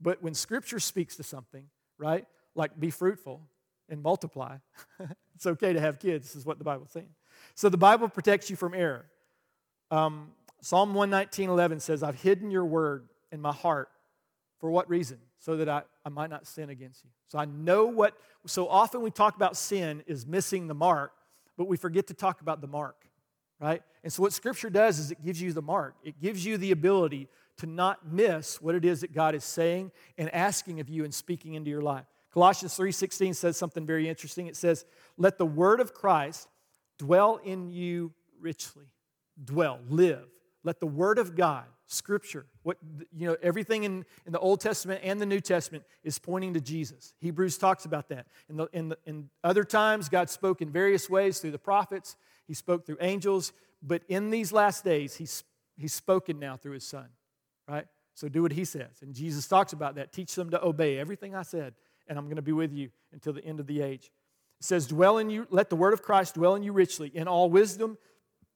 But when Scripture speaks to something, right, like be fruitful and multiply, it's okay to have kids, is what the Bible's saying. So the Bible protects you from error. Um, Psalm 119, 11 says, I've hidden your word in my heart. For what reason? So that I, I might not sin against you. So I know what, so often we talk about sin is missing the mark, but we forget to talk about the mark, right? And so what Scripture does is it gives you the mark, it gives you the ability to not miss what it is that God is saying and asking of you and speaking into your life. Colossians 3:16 says something very interesting. It says, "Let the word of Christ dwell in you richly." Dwell, live. Let the word of God, scripture, what you know, everything in, in the Old Testament and the New Testament is pointing to Jesus. Hebrews talks about that. In, the, in, the, in other times, God spoke in various ways through the prophets, He spoke through angels, but in these last days, He's, he's spoken now through His Son right? So do what he says. And Jesus talks about that. Teach them to obey everything I said, and I'm going to be with you until the end of the age. It says, Dwell in you, let the word of Christ dwell in you richly, in all wisdom,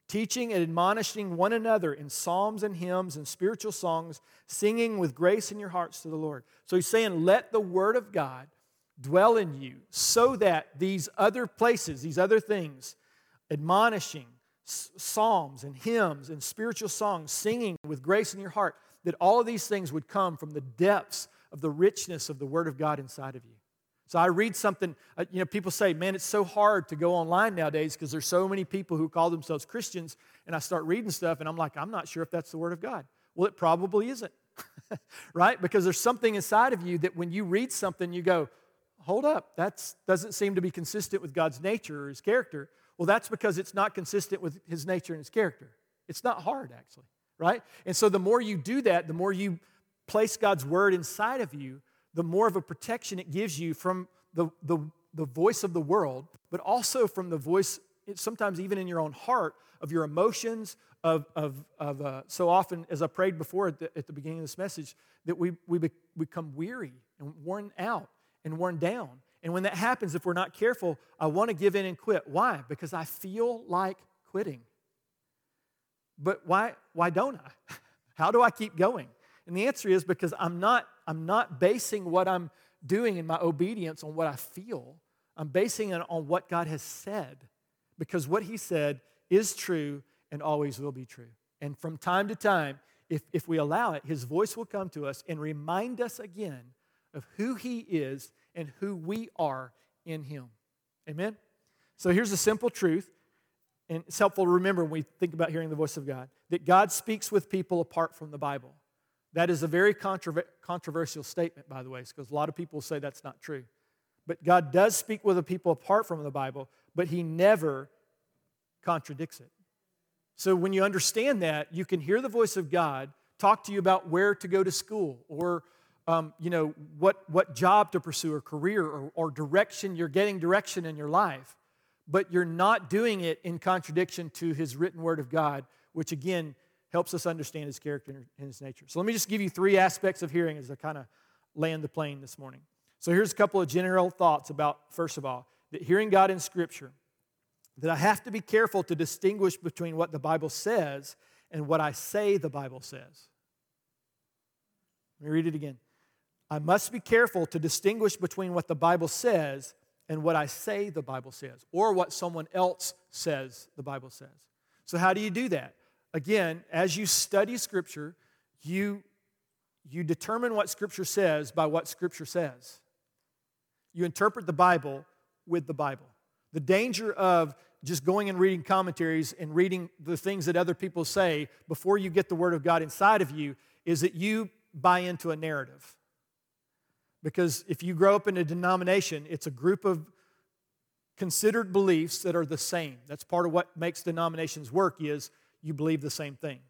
teaching and admonishing one another in psalms and hymns and spiritual songs, singing with grace in your hearts to the Lord. So he's saying, Let the word of God dwell in you so that these other places, these other things, admonishing, psalms and hymns and spiritual songs, singing with grace in your heart, that all of these things would come from the depths of the richness of the Word of God inside of you. So I read something, uh, you know, people say, man, it's so hard to go online nowadays because there's so many people who call themselves Christians. And I start reading stuff and I'm like, I'm not sure if that's the Word of God. Well, it probably isn't, right? Because there's something inside of you that when you read something, you go, hold up, that doesn't seem to be consistent with God's nature or His character. Well, that's because it's not consistent with His nature and His character. It's not hard, actually right? And so the more you do that, the more you place God's word inside of you, the more of a protection it gives you from the, the, the voice of the world, but also from the voice, sometimes even in your own heart, of your emotions, of, of, of uh, so often, as I prayed before at the, at the beginning of this message, that we, we be, become weary and worn out and worn down. And when that happens, if we're not careful, I want to give in and quit. Why? Because I feel like quitting. But why, why don't I? How do I keep going? And the answer is because I'm not, I'm not basing what I'm doing in my obedience on what I feel. I'm basing it on what God has said. Because what He said is true and always will be true. And from time to time, if, if we allow it, His voice will come to us and remind us again of who He is and who we are in Him. Amen? So here's a simple truth and it's helpful to remember when we think about hearing the voice of God that God speaks with people apart from the Bible. That is a very controver- controversial statement, by the way, because a lot of people say that's not true. But God does speak with a people apart from the Bible, but He never contradicts it. So when you understand that, you can hear the voice of God talk to you about where to go to school or um, you know what, what job to pursue or career or, or direction you're getting direction in your life but you're not doing it in contradiction to his written word of God, which again helps us understand his character and his nature. So let me just give you three aspects of hearing as I kind of land the plane this morning. So here's a couple of general thoughts about, first of all, that hearing God in Scripture, that I have to be careful to distinguish between what the Bible says and what I say the Bible says. Let me read it again. I must be careful to distinguish between what the Bible says and what I say the Bible says, or what someone else says the Bible says. So, how do you do that? Again, as you study Scripture, you, you determine what Scripture says by what Scripture says. You interpret the Bible with the Bible. The danger of just going and reading commentaries and reading the things that other people say before you get the Word of God inside of you is that you buy into a narrative. Because if you grow up in a denomination, it's a group of considered beliefs that are the same. That's part of what makes denominations work is you believe the same thing.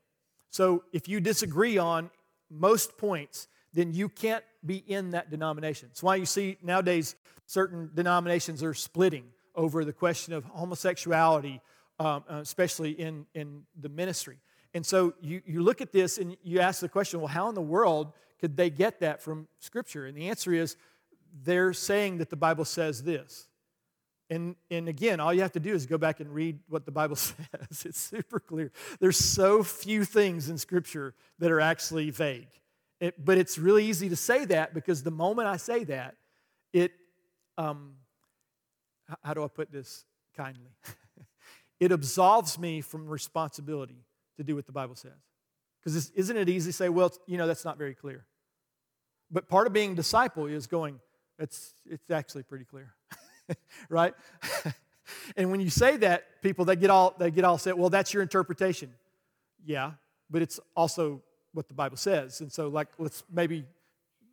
So if you disagree on most points, then you can't be in that denomination. That's why you see nowadays certain denominations are splitting over the question of homosexuality, um, uh, especially in, in the ministry. And so you, you look at this and you ask the question well, how in the world could they get that from Scripture? And the answer is they're saying that the Bible says this. And, and again, all you have to do is go back and read what the Bible says. It's super clear. There's so few things in Scripture that are actually vague. It, but it's really easy to say that because the moment I say that, it, um, how do I put this kindly? it absolves me from responsibility to do what the Bible says. Because isn't it easy to say, well, you know, that's not very clear? But part of being a disciple is going, it's, it's actually pretty clear, right? and when you say that, people they get all they get all set. well, that's your interpretation. Yeah, but it's also what the Bible says. And so, like, let's maybe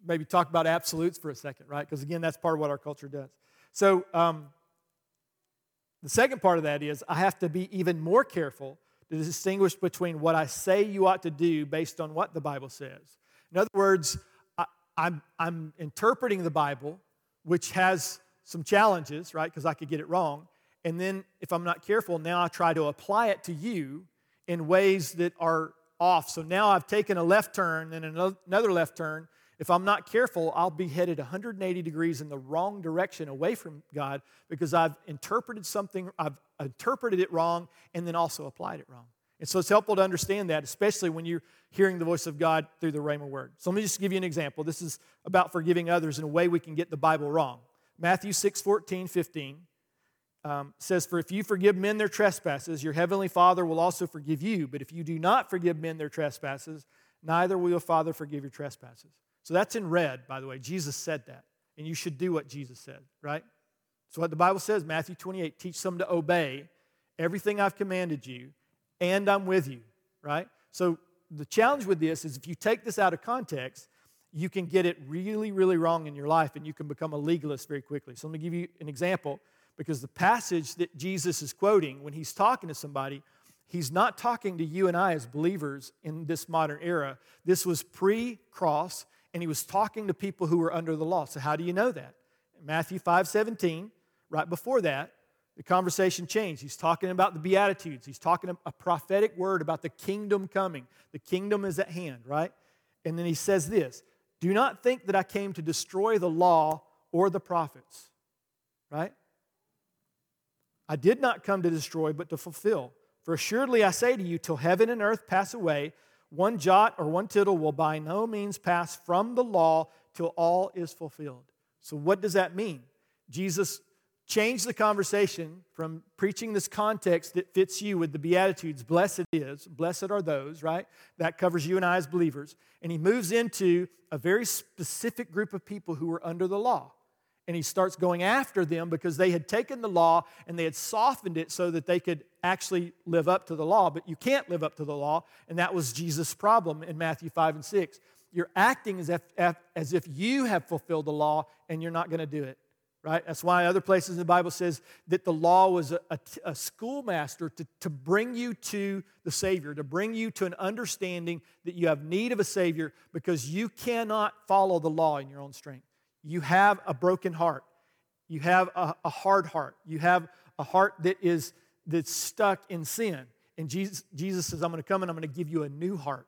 maybe talk about absolutes for a second, right? Because again, that's part of what our culture does. So, um, the second part of that is I have to be even more careful to distinguish between what I say you ought to do based on what the Bible says. In other words, I'm, I'm interpreting the Bible, which has some challenges, right? Because I could get it wrong. And then if I'm not careful, now I try to apply it to you in ways that are off. So now I've taken a left turn and another left turn. If I'm not careful, I'll be headed 180 degrees in the wrong direction away from God because I've interpreted something, I've interpreted it wrong, and then also applied it wrong. And so it's helpful to understand that, especially when you're hearing the voice of God through the Rhema word. So let me just give you an example. This is about forgiving others in a way we can get the Bible wrong. Matthew 6, 14, 15 um, says, For if you forgive men their trespasses, your heavenly Father will also forgive you. But if you do not forgive men their trespasses, neither will your Father forgive your trespasses. So that's in red, by the way. Jesus said that. And you should do what Jesus said, right? So what the Bible says, Matthew 28, teach them to obey everything I've commanded you and I'm with you, right? So the challenge with this is if you take this out of context, you can get it really, really wrong in your life and you can become a legalist very quickly. So let me give you an example because the passage that Jesus is quoting when he's talking to somebody, he's not talking to you and I as believers in this modern era. This was pre cross and he was talking to people who were under the law. So how do you know that? Matthew 5 17, right before that, the conversation changed. He's talking about the Beatitudes. He's talking a prophetic word about the kingdom coming. The kingdom is at hand, right? And then he says this Do not think that I came to destroy the law or the prophets, right? I did not come to destroy, but to fulfill. For assuredly I say to you, till heaven and earth pass away, one jot or one tittle will by no means pass from the law till all is fulfilled. So, what does that mean? Jesus change the conversation from preaching this context that fits you with the Beatitudes, blessed is, blessed are those, right? That covers you and I as believers. And he moves into a very specific group of people who were under the law. And he starts going after them because they had taken the law and they had softened it so that they could actually live up to the law. But you can't live up to the law. And that was Jesus' problem in Matthew 5 and 6. You're acting as if, as if you have fulfilled the law and you're not going to do it right? That's why other places in the Bible says that the law was a, a, a, schoolmaster to, to bring you to the Savior, to bring you to an understanding that you have need of a Savior because you cannot follow the law in your own strength. You have a broken heart. You have a, a hard heart. You have a heart that is that's stuck in sin. And Jesus, Jesus says, I'm going to come and I'm going to give you a new heart,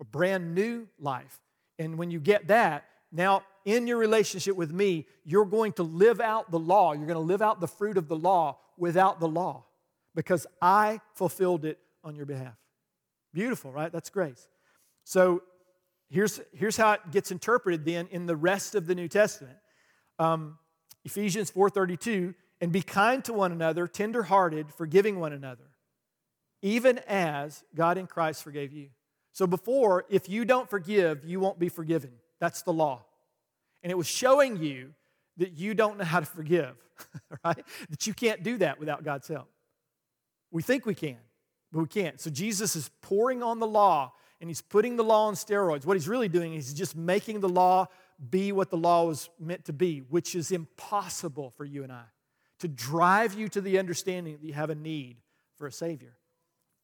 a brand new life. And when you get that, now in your relationship with me, you're going to live out the law. You're going to live out the fruit of the law without the law because I fulfilled it on your behalf. Beautiful, right? That's grace. So here's, here's how it gets interpreted then in the rest of the New Testament. Um, Ephesians 4:32, and be kind to one another, tenderhearted, forgiving one another, even as God in Christ forgave you. So before, if you don't forgive, you won't be forgiven. That's the law. And it was showing you that you don't know how to forgive, right? That you can't do that without God's help. We think we can, but we can't. So Jesus is pouring on the law and he's putting the law on steroids. What he's really doing is just making the law be what the law was meant to be, which is impossible for you and I. To drive you to the understanding that you have a need for a Savior.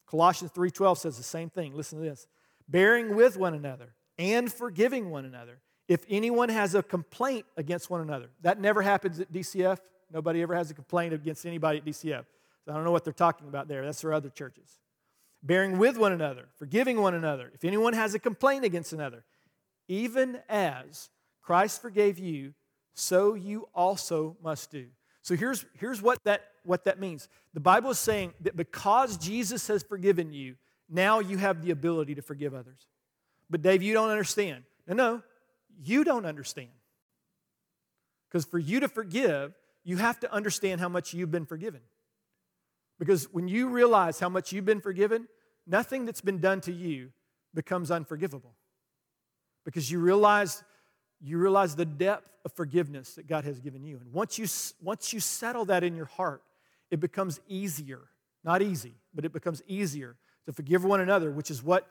Colossians 3:12 says the same thing. Listen to this. Bearing with one another and forgiving one another. If anyone has a complaint against one another, that never happens at DCF. Nobody ever has a complaint against anybody at DCF. So I don't know what they're talking about there. That's for other churches. Bearing with one another, forgiving one another. If anyone has a complaint against another, even as Christ forgave you, so you also must do. So here's, here's what, that, what that means. The Bible is saying that because Jesus has forgiven you, now you have the ability to forgive others. But Dave, you don't understand. No, no, you don't understand. Because for you to forgive, you have to understand how much you've been forgiven. Because when you realize how much you've been forgiven, nothing that's been done to you becomes unforgivable. Because you realize you realize the depth of forgiveness that God has given you. And once you, once you settle that in your heart, it becomes easier, not easy, but it becomes easier to forgive one another, which is what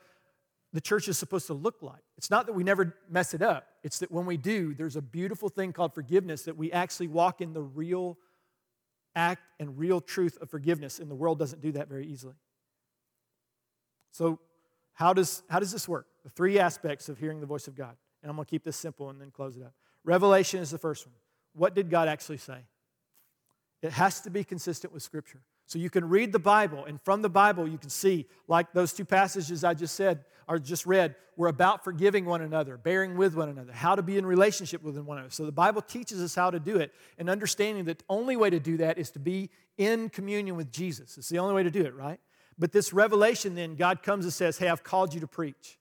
the church is supposed to look like. It's not that we never mess it up, it's that when we do, there's a beautiful thing called forgiveness that we actually walk in the real act and real truth of forgiveness, and the world doesn't do that very easily. So, how does, how does this work? The three aspects of hearing the voice of God. And I'm going to keep this simple and then close it up. Revelation is the first one. What did God actually say? It has to be consistent with Scripture. So you can read the Bible, and from the Bible, you can see, like those two passages I just said, or just read, we're about forgiving one another, bearing with one another, how to be in relationship with one another. So the Bible teaches us how to do it, and understanding that the only way to do that is to be in communion with Jesus. It's the only way to do it, right? But this revelation, then, God comes and says, Hey, I've called you to preach.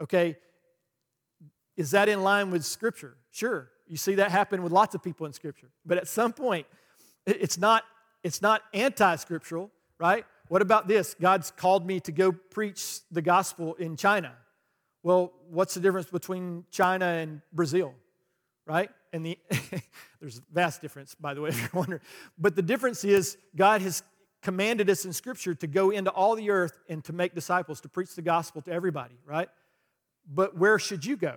Okay? Is that in line with Scripture? Sure. You see that happen with lots of people in Scripture. But at some point, it's not, it's not anti scriptural, right? What about this? God's called me to go preach the gospel in China. Well, what's the difference between China and Brazil, right? And the there's a vast difference, by the way, if you're wondering. But the difference is God has commanded us in Scripture to go into all the earth and to make disciples, to preach the gospel to everybody, right? But where should you go?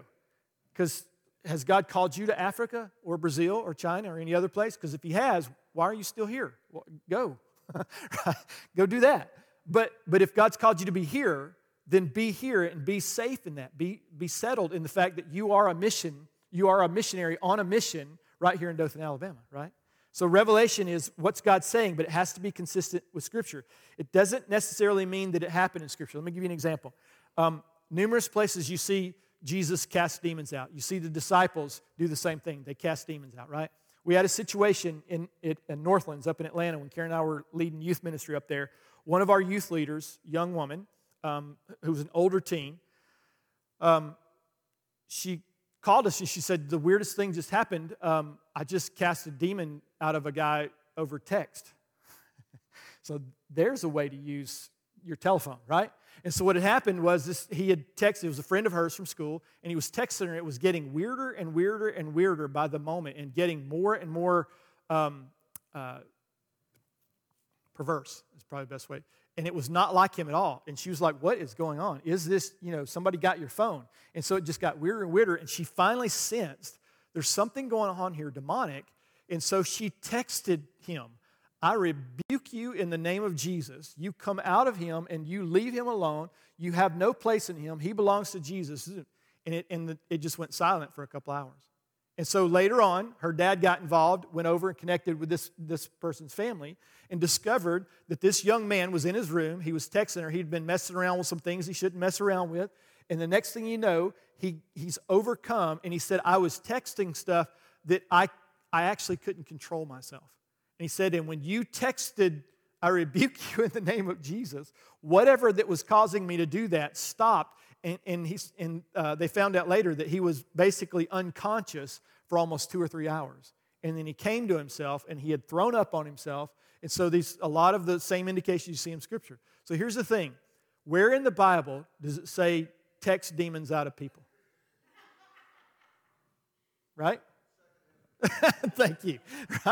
Because has God called you to Africa or Brazil or China or any other place? Because if He has, why are you still here? Well, go. go do that. But, but if God's called you to be here, then be here and be safe in that. Be, be settled in the fact that you are a mission, you are a missionary on a mission right here in Dothan, Alabama, right? So revelation is what's God saying, but it has to be consistent with Scripture. It doesn't necessarily mean that it happened in Scripture. Let me give you an example. Um, numerous places you see Jesus cast demons out. You see the disciples do the same thing. They cast demons out, right? We had a situation in, in, Northlands up in Atlanta when Karen and I were leading youth ministry up there. One of our youth leaders, young woman, um, who was an older teen, um, she called us and she said, The weirdest thing just happened. Um, I just cast a demon out of a guy over text. so there's a way to use your telephone, right? And so what had happened was this he had texted, it was a friend of hers from school, and he was texting her. It was getting weirder and weirder and weirder by the moment and getting more and more um, uh, perverse, is probably the best way. And it was not like him at all. And she was like, What is going on? Is this, you know, somebody got your phone? And so it just got weirder and weirder. And she finally sensed there's something going on here demonic. And so she texted him I rebuke you in the name of Jesus. You come out of him and you leave him alone. You have no place in him. He belongs to Jesus. And it, and the, it just went silent for a couple hours. And so later on, her dad got involved, went over and connected with this, this person's family, and discovered that this young man was in his room. He was texting her. He'd been messing around with some things he shouldn't mess around with. And the next thing you know, he, he's overcome, and he said, I was texting stuff that I, I actually couldn't control myself. And he said, And when you texted, I rebuke you in the name of Jesus, whatever that was causing me to do that stopped. And, and, he's, and uh, they found out later that he was basically unconscious for almost two or three hours. And then he came to himself and he had thrown up on himself. And so these a lot of the same indications you see in Scripture. So here's the thing where in the Bible does it say text demons out of people? Right? Thank you.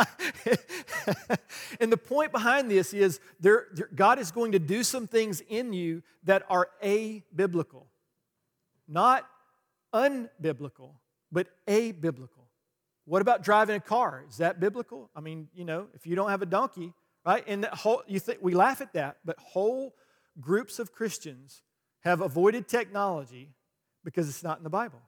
and the point behind this is there, there, God is going to do some things in you that are a biblical, not unbiblical, but a biblical. What about driving a car? Is that biblical? I mean, you know, if you don't have a donkey, right? And that whole, you think we laugh at that, but whole groups of Christians have avoided technology because it's not in the Bible.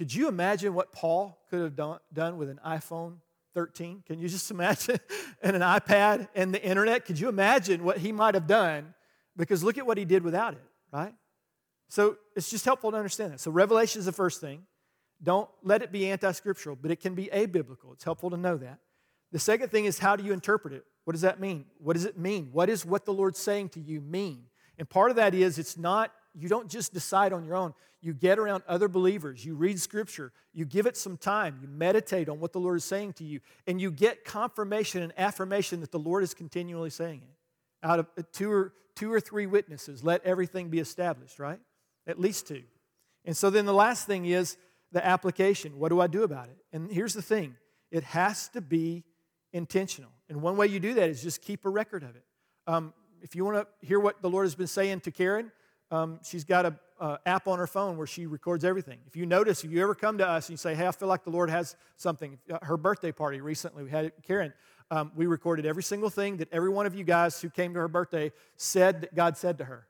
Could you imagine what Paul could have done, with an iPhone 13? Can you just imagine? and an iPad and the internet? Could you imagine what he might have done? Because look at what he did without it, right? So it's just helpful to understand that. So Revelation is the first thing. Don't let it be anti scriptural, but it can be abiblical. It's helpful to know that. The second thing is how do you interpret it? What does that mean? What does it mean? What is what the Lord's saying to you mean? And part of that is it's not, you don't just decide on your own. You get around other believers, you read scripture, you give it some time, you meditate on what the Lord is saying to you, and you get confirmation and affirmation that the Lord is continually saying it. Out of two or, two or three witnesses, let everything be established, right? At least two. And so then the last thing is the application. What do I do about it? And here's the thing it has to be intentional. And one way you do that is just keep a record of it. Um, if you want to hear what the Lord has been saying to Karen, um, she's got a uh, app on her phone where she records everything. If you notice, if you ever come to us and you say, "Hey, I feel like the Lord has something," uh, her birthday party recently, we had Karen. Um, we recorded every single thing that every one of you guys who came to her birthday said that God said to her,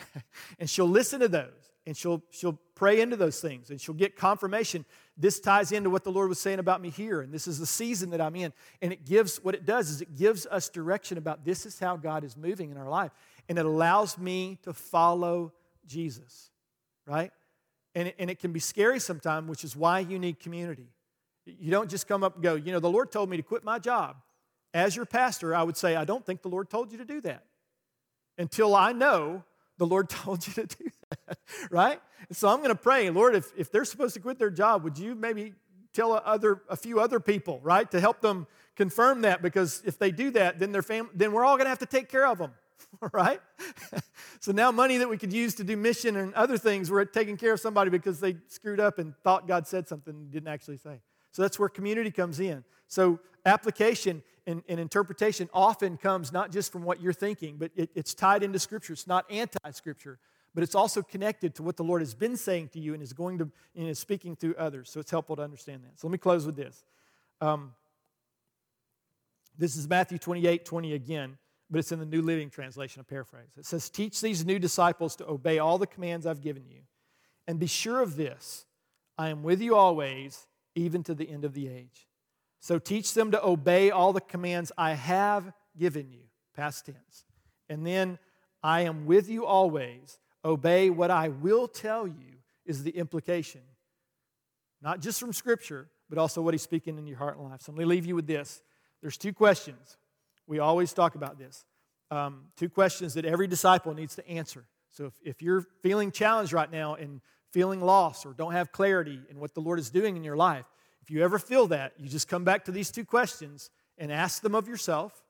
and she'll listen to those and she'll she'll pray into those things and she'll get confirmation this ties into what the lord was saying about me here and this is the season that i'm in and it gives what it does is it gives us direction about this is how god is moving in our life and it allows me to follow jesus right? And it, and it can be scary sometimes which is why you need community. You don't just come up and go you know the lord told me to quit my job. As your pastor i would say i don't think the lord told you to do that. Until i know the lord told you to do that right? So i'm going to pray lord if, if they're supposed to quit their job would you maybe tell a, other, a few other people right to help them confirm that? Because if they do that then their family then we're all going to have to take care of them right? so now money that we could use to do mission and other things, we're taking care of somebody because they screwed up and thought God said something and didn't actually say. So that's where community comes in. So application and, and interpretation often comes not just from what you're thinking, but it, it's tied into Scripture. It's not anti-Scripture, but it's also connected to what the Lord has been saying to you and is going to and is speaking through others. So it's helpful to understand that. So let me close with this. Um, this is Matthew 28, 20 again but it's in the New Living Translation, a paraphrase. It says, Teach these new disciples to obey all the commands I've given you. And be sure of this I am with you always, even to the end of the age. So teach them to obey all the commands I have given you, past tense. And then, I am with you always. Obey what I will tell you, is the implication. Not just from Scripture, but also what He's speaking in your heart and life. So let me leave you with this. There's two questions we always talk about this. Um, two questions that every disciple needs to answer. So if, if you're feeling challenged right now and feeling lost or don't have clarity in what the Lord is doing in your life, if you ever feel that, you just come back to these two questions and ask them of yourself.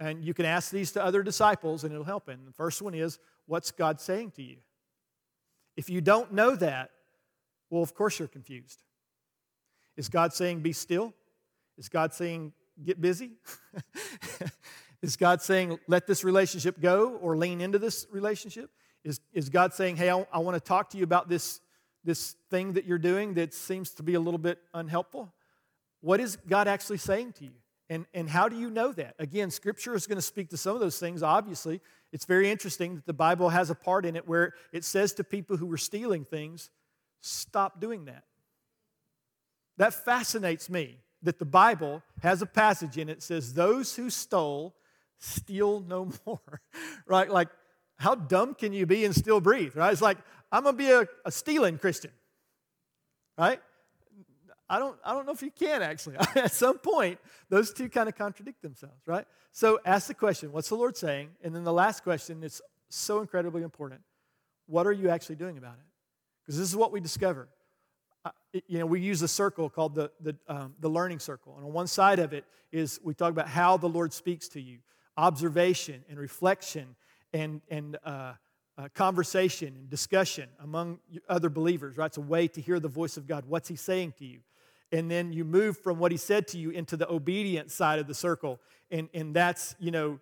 And you can ask these to other disciples and it'll help. And the first one is, What's God saying to you? If you don't know that, well, of course you're confused. Is God saying, Be still? Is God saying, get busy? is God saying, let this relationship go or lean into this relationship? Is, is God saying, hey, I, I want to talk to you about this, this thing that you're doing that seems to be a little bit unhelpful? What is God actually saying to you? And, and how do you know that? Again, Scripture is going to speak to some of those things, obviously. It's very interesting that the Bible has a part in it where it says to people who were stealing things, stop doing that. That fascinates me that the Bible has a passage in it that says, Those who stole, steal no more. right? Like, how dumb can you be and still breathe? Right? It's like, I'm going to be a, a stealing Christian, right? I don't, I don't know if you can actually. At some point, those two kind of contradict themselves, right? So ask the question what's the Lord saying? And then the last question is so incredibly important what are you actually doing about it? Because this is what we discover. You know, we use a circle called the, the, um, the learning circle. And on one side of it is we talk about how the Lord speaks to you observation and reflection and, and uh, uh, conversation and discussion among other believers, right? It's a way to hear the voice of God. What's He saying to you? And then you move from what He said to you into the obedient side of the circle. And, and that's, you know,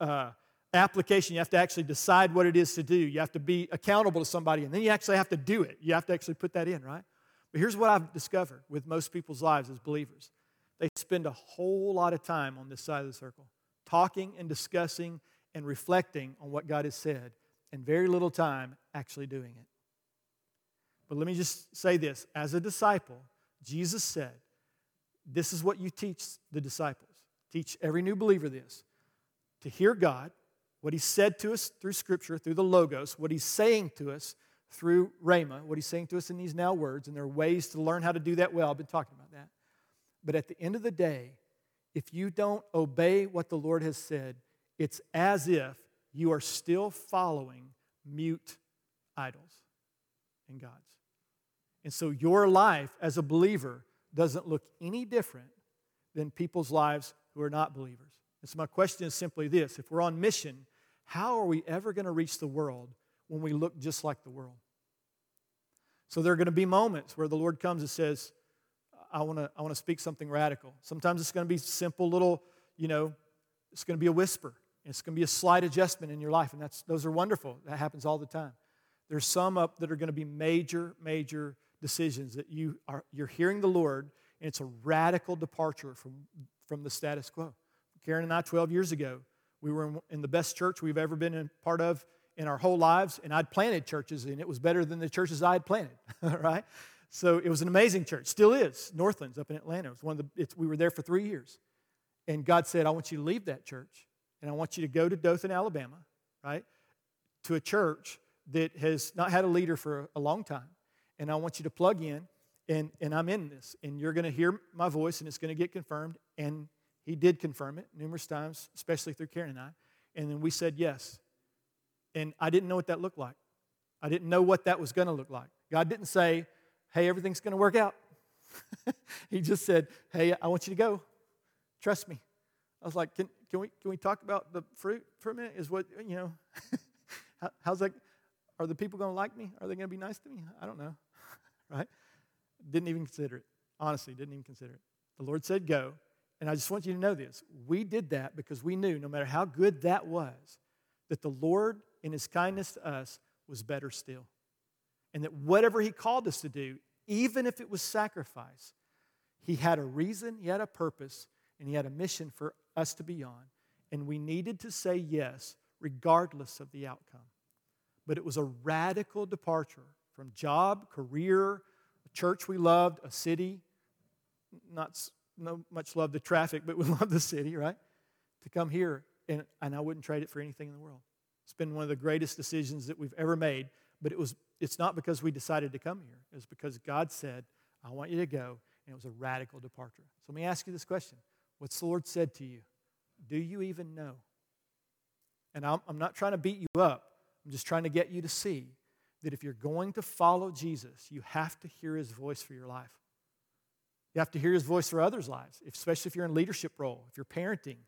uh, application. You have to actually decide what it is to do. You have to be accountable to somebody, and then you actually have to do it. You have to actually put that in, right? But here's what I've discovered with most people's lives as believers they spend a whole lot of time on this side of the circle, talking and discussing and reflecting on what God has said and very little time actually doing it. But let me just say this as a disciple, Jesus said, This is what you teach the disciples. Teach every new believer this to hear God, what He said to us through Scripture, through the Logos, what He's saying to us through Rhema, what He's saying to us in these now words, and there are ways to learn how to do that well. I've been talking about that. But at the end of the day, if you don't obey what the Lord has said, it's as if you are still following mute idols and gods. And so your life as a believer doesn't look any different than people's lives who are not believers. And so my question is simply this if we're on mission, how are we ever going to reach the world when we look just like the world? So there are going to be moments where the Lord comes and says, I want to I want to speak something radical. Sometimes it's going to be simple little, you know, it's going to be a whisper. It's going to be a slight adjustment in your life, and that's, those are wonderful. That happens all the time. There's some up that are going to be major, major decisions that you are you're hearing the Lord, and it's a radical departure from, from the status quo. Karen and I, 12 years ago, we were in, in the best church we've ever been in part of in our whole lives, and I'd planted churches, and it was better than the churches I had planted, right? So it was an amazing church, still is. Northlands up in Atlanta. It was one of the, we were there for three years. And God said, I want you to leave that church and I want you to go to Dothan, Alabama, right, to a church that has not had a leader for a long time. And I want you to plug in, and, and I'm in this. And you're going to hear my voice, and it's going to get confirmed. And he did confirm it numerous times, especially through Karen and I. And then we said yes. And I didn't know what that looked like. I didn't know what that was going to look like. God didn't say, hey, everything's going to work out. he just said, hey, I want you to go. Trust me. I was like, can, can, we, can we talk about the fruit for a minute? Is what, you know, how, how's that? Are the people going to like me? Are they going to be nice to me? I don't know, right? Didn't even consider it. Honestly, didn't even consider it. The Lord said, go. And I just want you to know this. We did that because we knew no matter how good that was, that the Lord, in His kindness to us, was better still. And that whatever He called us to do, even if it was sacrifice, He had a reason, He had a purpose, and He had a mission for us to be on. And we needed to say yes, regardless of the outcome. But it was a radical departure from job, career, a church we loved, a city, not no much love the traffic, but we love the city, right? To come here, and, and I wouldn't trade it for anything in the world. It's been one of the greatest decisions that we've ever made, but it was, it's not because we decided to come here. It's because God said, I want you to go, and it was a radical departure. So let me ask you this question What's the Lord said to you? Do you even know? And I'm, I'm not trying to beat you up, I'm just trying to get you to see that if you're going to follow Jesus, you have to hear his voice for your life. You have to hear his voice for others' lives, especially if you're in leadership role, if you're parenting.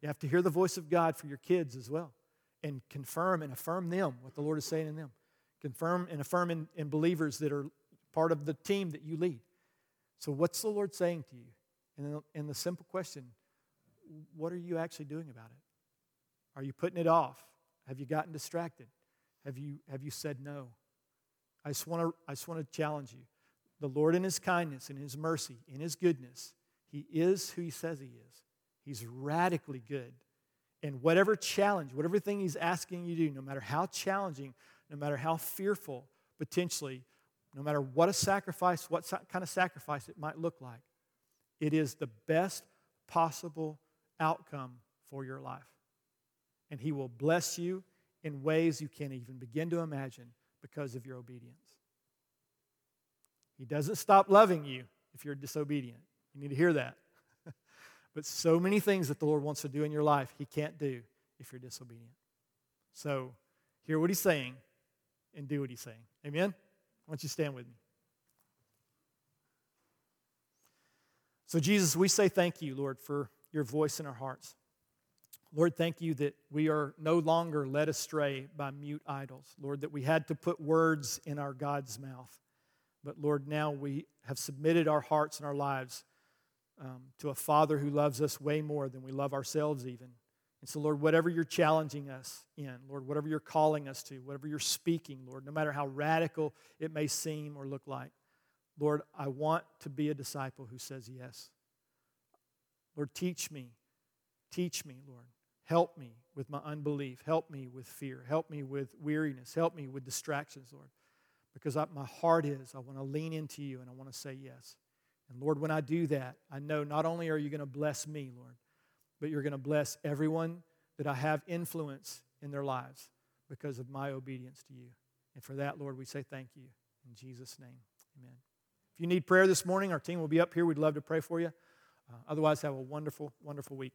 You have to hear the voice of God for your kids as well and confirm and affirm them, what the Lord is saying in them. Confirm and affirm in, in believers that are part of the team that you lead. So, what's the Lord saying to you? And the, and the simple question what are you actually doing about it? Are you putting it off? Have you gotten distracted? Have you, have you said no? I just want to I just want to challenge you. The Lord in his kindness, in his mercy, in his goodness, he is who he says he is. He's radically good. And whatever challenge, whatever thing he's asking you to do, no matter how challenging, no matter how fearful potentially, no matter what a sacrifice, what kind of sacrifice it might look like, it is the best possible outcome for your life. And He will bless you in ways you can't even begin to imagine because of your obedience. He doesn't stop loving you if you're disobedient. You need to hear that. But so many things that the Lord wants to do in your life, He can't do if you're disobedient. So, hear what He's saying and do what He's saying. Amen? Why don't you stand with me? So, Jesus, we say thank you, Lord, for your voice in our hearts. Lord, thank you that we are no longer led astray by mute idols. Lord, that we had to put words in our God's mouth. But Lord, now we have submitted our hearts and our lives um, to a Father who loves us way more than we love ourselves, even. And so, Lord, whatever you're challenging us in, Lord, whatever you're calling us to, whatever you're speaking, Lord, no matter how radical it may seem or look like, Lord, I want to be a disciple who says yes. Lord, teach me. Teach me, Lord. Help me with my unbelief. Help me with fear. Help me with weariness. Help me with distractions, Lord. Because I, my heart is, I want to lean into you and I want to say yes. And Lord, when I do that, I know not only are you going to bless me, Lord, but you're going to bless everyone that I have influence in their lives because of my obedience to you. And for that, Lord, we say thank you. In Jesus' name, amen. If you need prayer this morning, our team will be up here. We'd love to pray for you. Uh, otherwise, have a wonderful, wonderful week.